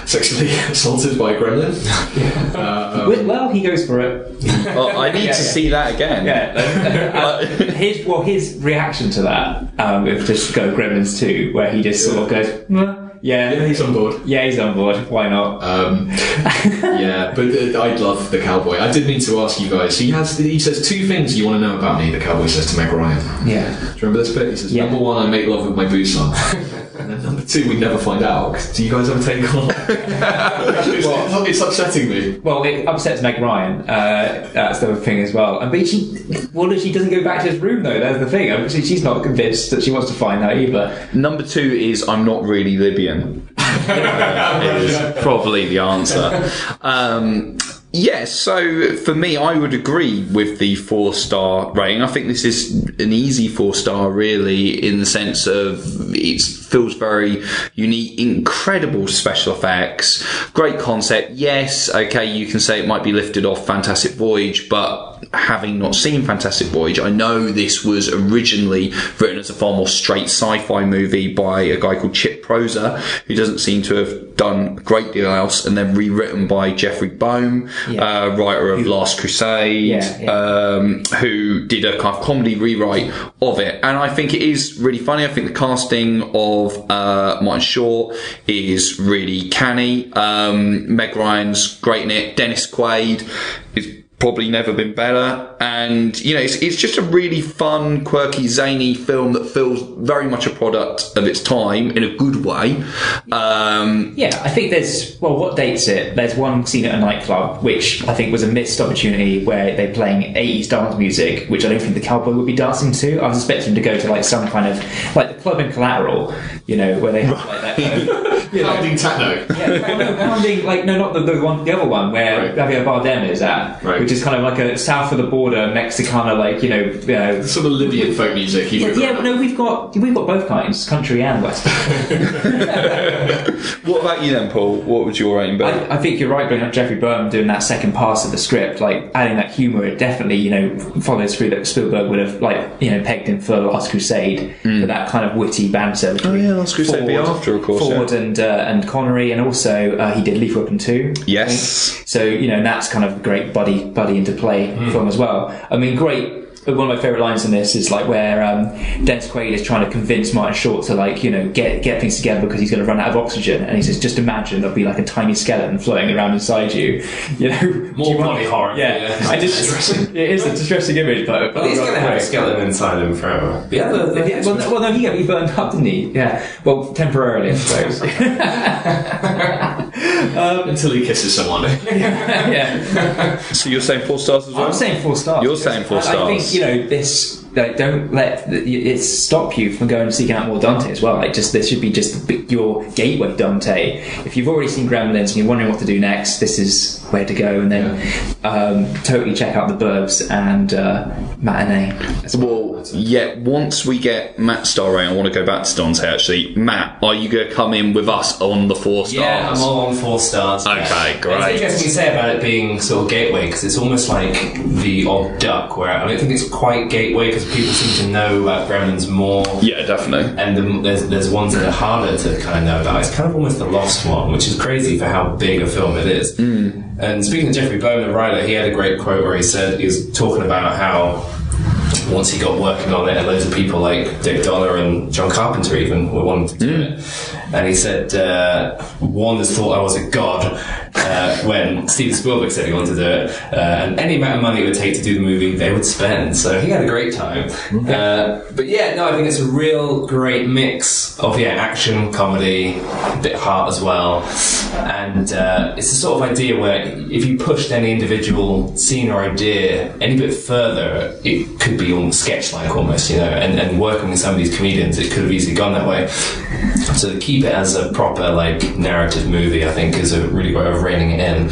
sexually assaulted by a gremlin. Uh, Well- well, he goes for it. Oh, I need Yeah, to yeah. see that again. Yeah, uh, his well, his reaction to that um, with just go Gremlins two, where he just sort of goes, "Mwah, yeah, yeah, he's on board. yeah, he's on board. Why not? Um, yeah, but uh, I love the cowboy. I did mean to ask you guys. He has. He says two things you want to know about me. The cowboy says to Meg Ryan. yeah, Do you remember this bit? He says, Yeah. "Number one, I make love with my boots on." And then number two, we never find out. Do you guys ever take on? it's, it's, it's upsetting me. Well, it upsets Meg Ryan. Uh, that's the thing as well. And but she, well, she doesn't go back to his room though. That's the thing. Obviously, she's not convinced that she wants to find out either. Number two is I'm not really Libyan. is probably the answer. Um, yeah, so for me, I would agree with the four star rating. I think this is an easy four star, really, in the sense of it feels very unique, incredible special effects, great concept. Yes, okay, you can say it might be lifted off Fantastic Voyage, but having not seen Fantastic Voyage, I know this was originally written as a far more straight sci-fi movie by a guy called Chip Proser, who doesn't seem to have done a great deal else, and then rewritten by Jeffrey Boam, Yeah. uh, writer of Last Crusade, Yeah, yeah. Um, who did a kind of comedy rewrite of it. And I think it is really funny. I think the casting of uh, Martin Short is really canny. Um, Meg Ryan's great in it. Dennis Quaid is probably never been better. And, you know, it's, it's just a really fun, quirky, zany film that feels very much a product of its time in a good way. Um, Yeah, I think there's well, what dates it? There's one scene at a nightclub, which I think was a missed opportunity where they're playing 80s dance music, which I don't think the cowboy would be dancing to. I was expecting him to go to like some kind of like the club in Collateral, you know, where they have like that. Kind of, you know, Pounding techno. yeah, no, pounding like no, not the, the one, the other one where Right. Javier Bardem is at, Right. which is kind of like a south of the border, next to kind of like you know, you know Sort of Libyan folk music. he yeah, would- yeah, but no, we've got we've got both kinds, country and western. what about you then, Paul? What would your rating be? I, I think you're right bringing up Jeffrey Byrne doing that second pass of the script, like adding that humour. It definitely, you know, follows through that Spielberg would have like you know pegged him for Last Crusade for that kind of witty banter. Oh, yeah, Last Crusade be after, of course, Ford yeah. and uh, and Connery, and also uh, he did Lethal Weapon two. Yes. So you know, and that's kind of a great buddy buddy into play film as well. I mean, great one of my favorite lines in this is like where um, Dennis Quaid is trying to convince Martin Short to like you know get get things together because he's going to run out of oxygen, and he says, "Just imagine there'll be like a tiny skeleton floating around inside you." You know, More Do you want- body horror. Yeah, I just it is a distressing image, but But he's going to have a skeleton inside him forever. The other, the Yeah, well, no, well, no, he got he burned up, didn't he? Yeah. Well, temporarily, I suppose. Um, Until he kisses someone. yeah. So you're saying four stars as well? I'm saying four stars. You're saying four I- I think you know this. Like, don't let the- it stop you from going and seeking out more Dante as well. Like, just this should be just your gateway Dante. If you've already seen Gremlins and you're wondering what to do next, this is where to go. And then um, totally check out the Burbs and uh, Matinee. as well. Well, yeah, once we get Matt star rating, I want to go back to Don's here. actually. Matt, are you going to come in with us on the four stars? Yeah, I'm all on four stars. Okay, And great. It's interesting you say about it being sort of gateway because it's almost like the odd duck, where I don't think it's quite gateway because people seem to know about Gremlins more. Yeah, definitely. And the, there's there's ones that are harder to kind of know about. It's kind of almost the lost one, which is crazy for how big a film it is. And speaking of Jeffrey Boam, the writer, he had a great quote where he said he was talking about how once he got working on it, and loads of people like Dick Dollar and John Carpenter even were wanting to do it. And he said, uh, Warner's thought I was a god uh, when Steven Spielberg said he wanted to do it. Uh, and any amount of money it would take to do the movie, they would spend. So he had a great time. Uh, but yeah, no, I think it's a real great mix of, yeah, action, comedy, a bit of heart as well. And uh, it's the sort of idea where if you pushed any individual scene or idea any bit further, it could be almost sketch-like almost, you know. And, and working with some of these comedians, it could have easily gone that way. So to keep it as a proper like narrative movie, I think is a really great way of reining it in.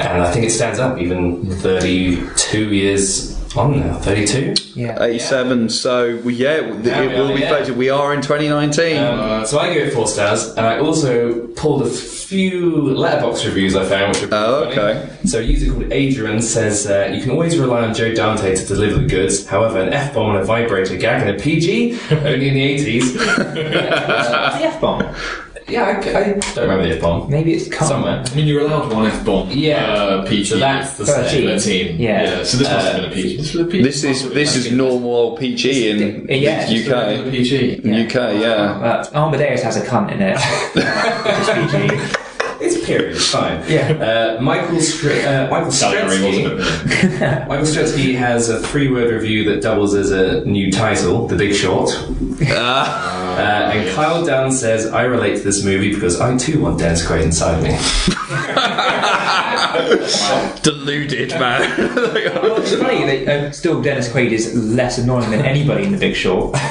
And I think it stands up even 32 years on now. 32. Yeah. 87, so we, yeah, it Yeah, we will are, be yeah. floated. We are in 2019. Um, so I give it four stars, and I also pulled a few Letterboxd reviews I found, which are Oh, pretty funny. okay. So a user called Adrian says uh, you can always rely on Joe Dante to deliver the goods. However, an f bomb and a vibrator gag and a PG only in the eighties. the F bomb. Yeah, I, I don't remember the f bomb. Maybe it's come. Somewhere. I mean, you're allowed one F bomb. Yeah. Uh, PG. So that's the 13. 13. Yeah. So this must have been a PG. This was a PG. this is this is normal old PG in Yeah. the UK. PG. UK, yeah. Uh, Amadeus has a cunt in it. It's PG. It's a period. It's fine. Yeah. Uh, Michael Str- uh, Michael Salary, Stretsky. Michael Stretsky has a three-word review that doubles as a new title, The Big Short. Ah. Uh, and Kyle Dunn says, I relate to this movie because I too want Dennis Quaid inside me. Deluded, man. Well, it's funny that uh, still Dennis Quaid is less annoying than anybody in The Big Short. and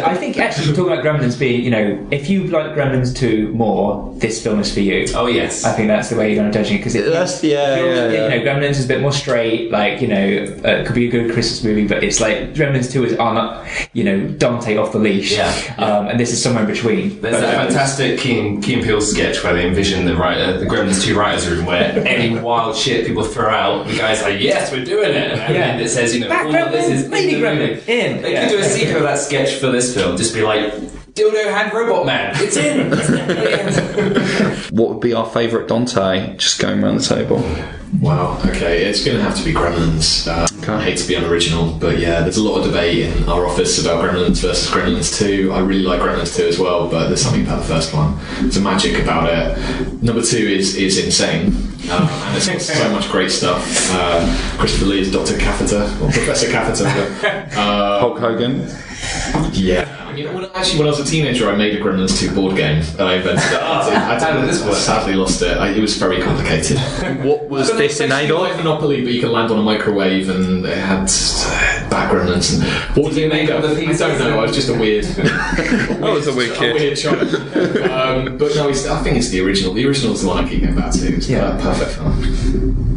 I think actually we're talking about Gremlins being, you know, if you like Gremlins 2 more, this film is for you. Oh, yes. I think that's the way you're going to judge it because That's- yeah, feels- yeah, yeah. You know, Gremlins is a bit more straight. Like you know, uh, it could be a good Christmas movie, but it's like Gremlins Two is on, you know, Dante off the leash. Yeah, Um, and this is somewhere in between. There's But, that uh, fantastic and Peele sketch where they envision the writer, the Gremlins 2 writers room where any wild shit people throw out, the guy's like, yes, we're doing it. And Yeah. it says, you know, Back all of this is Lady the Gremlin, in. They Yeah. could do a sequel of that sketch for this film, just be like, Dildo Hand Robot Man, it's in! what would be our favourite Dante? Just going around the table. Wow. Okay, it's going to have to be Gremlins. Uh, I hate to be unoriginal, but yeah, there's a lot of debate in our office about Gremlins versus Gremlins 2. I really like Gremlins 2 as well, but there's something about the first one. There's a magic about it. Number two is is insane, um, and it's got so much great stuff. Uh, Christopher Lee is Doctor Catheter or Professor Catheter. but, uh, Hulk Hogan. yeah. You know, when, actually, when I was a teenager, I made a Gremlins 2 board game, and I invented it. I, did this work? sadly lost it. I, it was very complicated. What was this in Adolf? like Monopoly, but you can land on a microwave, and it had uh, backgrounds. And what was it made of? I don't know. I was just a weird, That was a weird a kid. weird child. Um, but no, it's, I think it's the original. The original is the one I keep going back to. It's Yeah. a perfect film.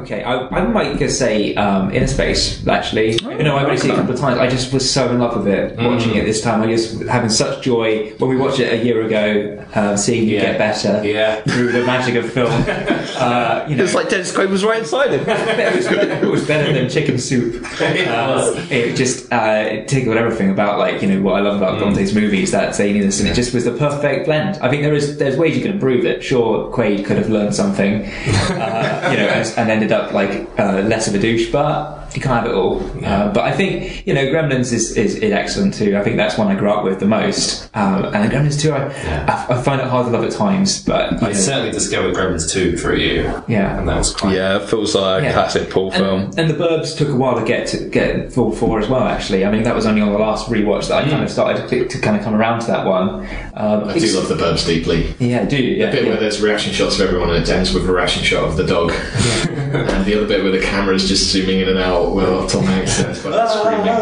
Paul. Okay, I, I might just say um, Innerspace, actually. you know, I've only seen it a couple of times. I just was so in love with it watching it this time. I just having such joy when we watched it a year ago, uh, seeing you Yeah. get better Yeah. through the magic of film. Uh, you know, It's like Dennis Quaid was right inside him. it was, better, it was better than chicken soup. Uh, it just uh, it tickled everything about like you know what I love about Dante's movies that zaniness and it just was the perfect blend. I think there is there's ways you can improve it. Sure, Quaid could have learned something, uh, you know, and, and ended up like uh, less of a douche, but you can't have it all. Uh, but I think you know, Gremlins is, is, is excellent too. I think that's one I grew up with the most. Um, and Gremlins two, I, I, I find it hard to love at times, but you I know, certainly discovered Gremlins 2 through you. Yeah. And that was quite. Yeah, it feels like a classic Paul film. and, and the Burbs took a while to get to get full four as well. Actually, I mean that was only on the last rewatch that I kind of started to, to kind of come around to that one. Um, I do love the Burbs deeply. Yeah, do you? Yeah, The bit yeah. where there's reaction shots of everyone and it ends with a reaction shot of the dog. and the other bit where the camera is just zooming in and out while Tom Hanks is screaming.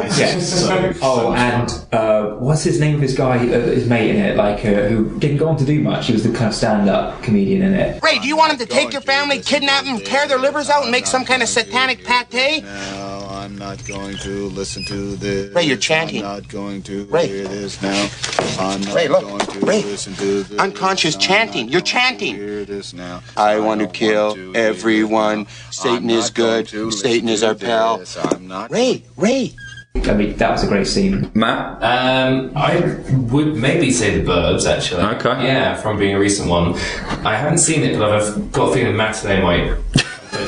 It's Yeah. just so, Oh, and uh, what's his name of his guy, uh, his mate in it, like uh, who didn't go on to do much. He was the kind of stand-up comedian in it. Ray, do you want him to take your family, kidnap them, tear their livers out, and make some kind of satanic pate? No, I'm not going to listen to this. Ray, you're chanting. I'm not going to Ray. hear this now. I'm not Ray, look. going to Ray. listen to this. Unconscious I'm chanting. not You're going to chanting. hear this now. I want to kill want to everyone. Satan is good. Satan is to our pal. this. I'm not Ray, Ray. I mean, that was a great scene. Matt? Um, I would maybe say the Burbs actually. Okay. Yeah, from being a recent one. I haven't seen it, but I've got a feeling Matt today might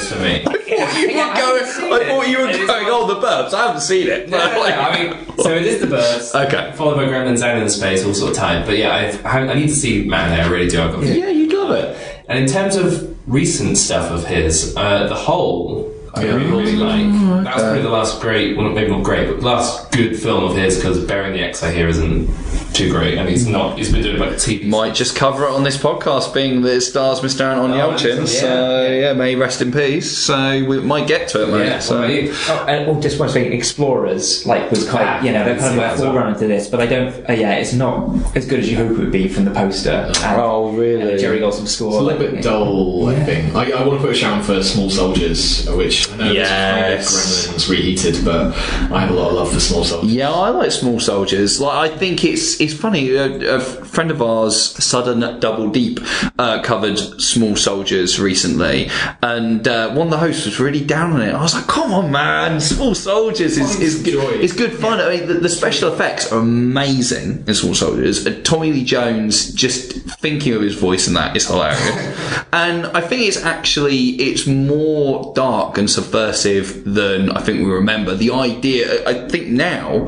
vote for me. I thought you were going, I thought you were going, oh, the Burbs. I haven't seen it. No, no, no, I mean, so it is the Burbs. Okay. Followed by Gremlins and Innerspace, all sort of time. But yeah, I've, I, need to see Matinee. I really do. I've got Yeah, you'd love it. And in terms of recent stuff of his, uh, the whole. I really, really like. That was probably the last great, well, maybe not great, but last good film of his because Burying the Ex I hear isn't too great, and he's not. He's been doing like TV. Might just cover it on this podcast, being that it stars Mr. Anton Oh, Yelchin. yeah. So, yeah, may he rest in peace. So, we might get to it, mate. Yeah, so. what? Oh, and oh, just want to say, Explorers like was quite, Ah, you know, they're kind of yeah, a forerunner to this, but I don't. Uh, yeah, it's not as good as you hope it would be from the poster. And, Oh, really? and Jerry Goldsmith score. It's a little bit dull, I think. I, I want to put a shout out for Small Soldiers, which I know Yes. is kind of Gremlins reheated, but I have a lot of love for Small Soldiers. Yeah, I like Small Soldiers. Like, I think it's it's funny. A, a friend of ours, Sudden Double Deep, uh, covered Small Soldiers recently, and uh, one of the hosts was really down on it. I was like, "Come on, man! Small Soldiers is is good. It's good fun. I mean, the, the special effects are amazing in Small Soldiers. Uh, Tommy Lee Jones, just thinking of his voice in that is hilarious. and I think it's actually it's more dark and subversive than I think we remember. The idea, I think now,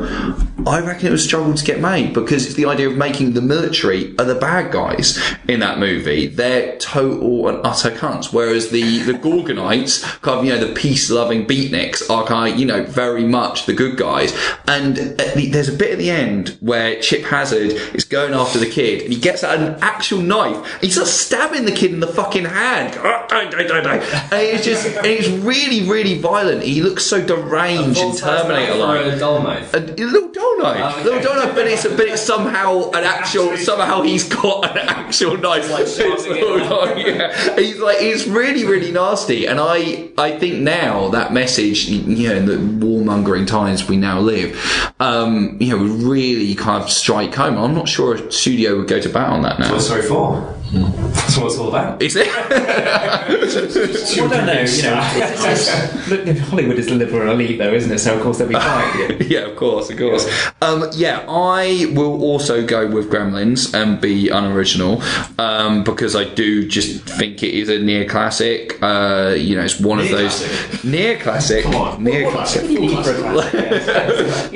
I reckon it was a struggle to get made because the idea of making the military are the bad guys in that movie. They're total and utter cunts, whereas the the Gorgonites, kind of you know the peace loving beatniks, are kind of you know very much the good guys. And the, there's a bit at the end where Chip Hazard is going after the kid and he gets an actual knife he starts stabbing the kid in the fucking hand. And it's just and it's really really violent. He looks so deranged and Terminator like. a dull knife. A, a little dough knife, Oh, little dough knife, but it's but it's somehow an actual. Somehow he's got an actual knife. It's little yeah. He's like it's really really nasty, and I I think now that message, you know, in the warmongering times we now live, um, you know, would really kind of strike home. I'm not sure a studio would go to bat on that now. What's sorry for? That's what it's all about. Is it? Well, I don't know. You know, it's, it's look, Hollywood is the liberal elite, though, isn't it? So of course they'll be fine. yeah, of course, of course. Um, yeah, I will also go with Gremlins and be unoriginal um, because I do just think it is a near classic. Uh, you know, it's one of those near classic. Near classic.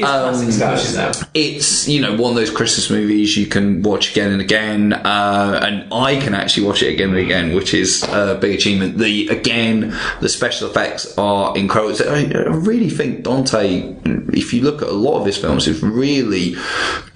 Um, it's you know one of those Christmas movies you can watch again and again, uh, and I can actually watch it again and again, which is a big achievement. The again, the special effects are incredible. I, I really think Dante, if you look at a lot of his films, is really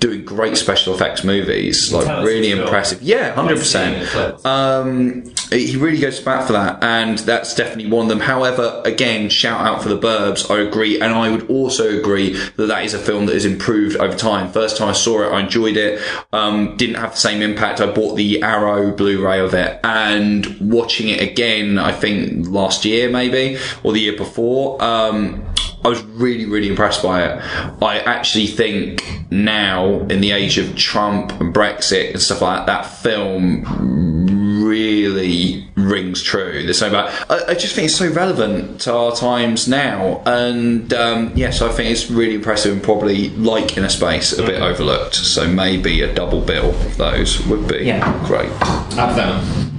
doing great special effects movies, like really impressive. Yeah, hundred percent. Um, he really goes to bat for that, and that's definitely one of them. However, again, shout out for the Burbs. I agree, and I would also agree that that is a film that has improved over time. First time I saw it, I enjoyed it. Um, didn't have the same impact. I bought the Arrow Blu-ray of it, and watching it again, I think last year maybe or the year before. Um, I was really, really impressed by it. I actually think now, in the age of Trump and Brexit and stuff like that, that film really rings true. There's something about. I, I just think it's so relevant to our times now, and um, yes, I think it's really impressive and probably, like Innerspace, a bit overlooked. So maybe a double bill of those would be Yeah. great. Add Venom.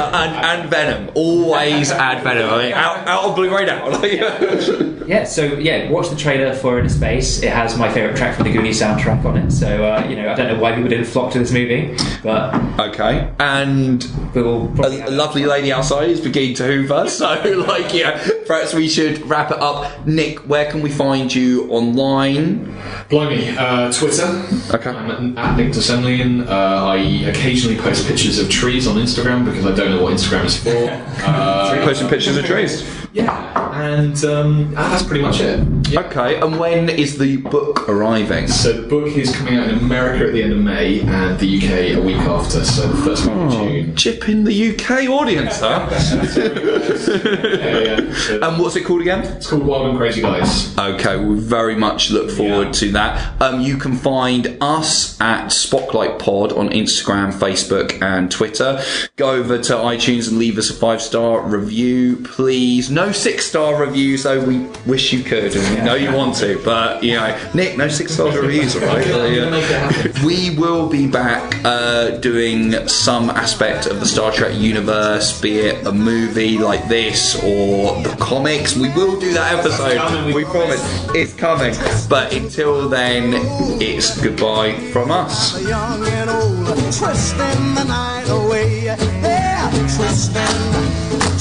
and, and Venom. Always add Venom. I mean, out, out of Blu-ray now. Yeah, so yeah, watch the trailer for Innerspace. It has my favourite track from the Goonies soundtrack on it. So uh, you know, I don't know why people didn't flock to this movie, but okay. And we'll a, a lovely lady outside is beginning to hoover. So, like, yeah, perhaps we should wrap it up. Nick, where can we find you online? Blimey, uh, Twitter. Okay. I'm at Nick de Semlyen. Uh, I occasionally post pictures of trees on Instagram because I don't know what Instagram is for. Uh, Posting pictures of trees. Yeah, and um, ah, that's pretty much it. Okay, and when is the book arriving? So the book is coming out in America at the end of May and the UK a week after, so the first week of June. Chip in the UK audience, huh? And what's it called again? It's called Wild and Crazy Guys. Okay, we very much look forward to that. Um, you can find us at Spotlight Pod on Instagram, Facebook, and Twitter. Go over to iTunes and leave us a five star review, please. No six star reviews, though. We wish you could, and we know you want to, but you know, Nick, no six star reviews, all right? Yeah. We will be back uh, doing some aspect of the Star Trek universe, be it a movie like this or the comics. We will do that episode. we promise. It's coming. But until then, it's goodbye from us. young and old, twisting the night away. Yeah, twisting,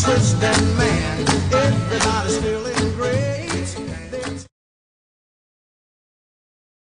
twisting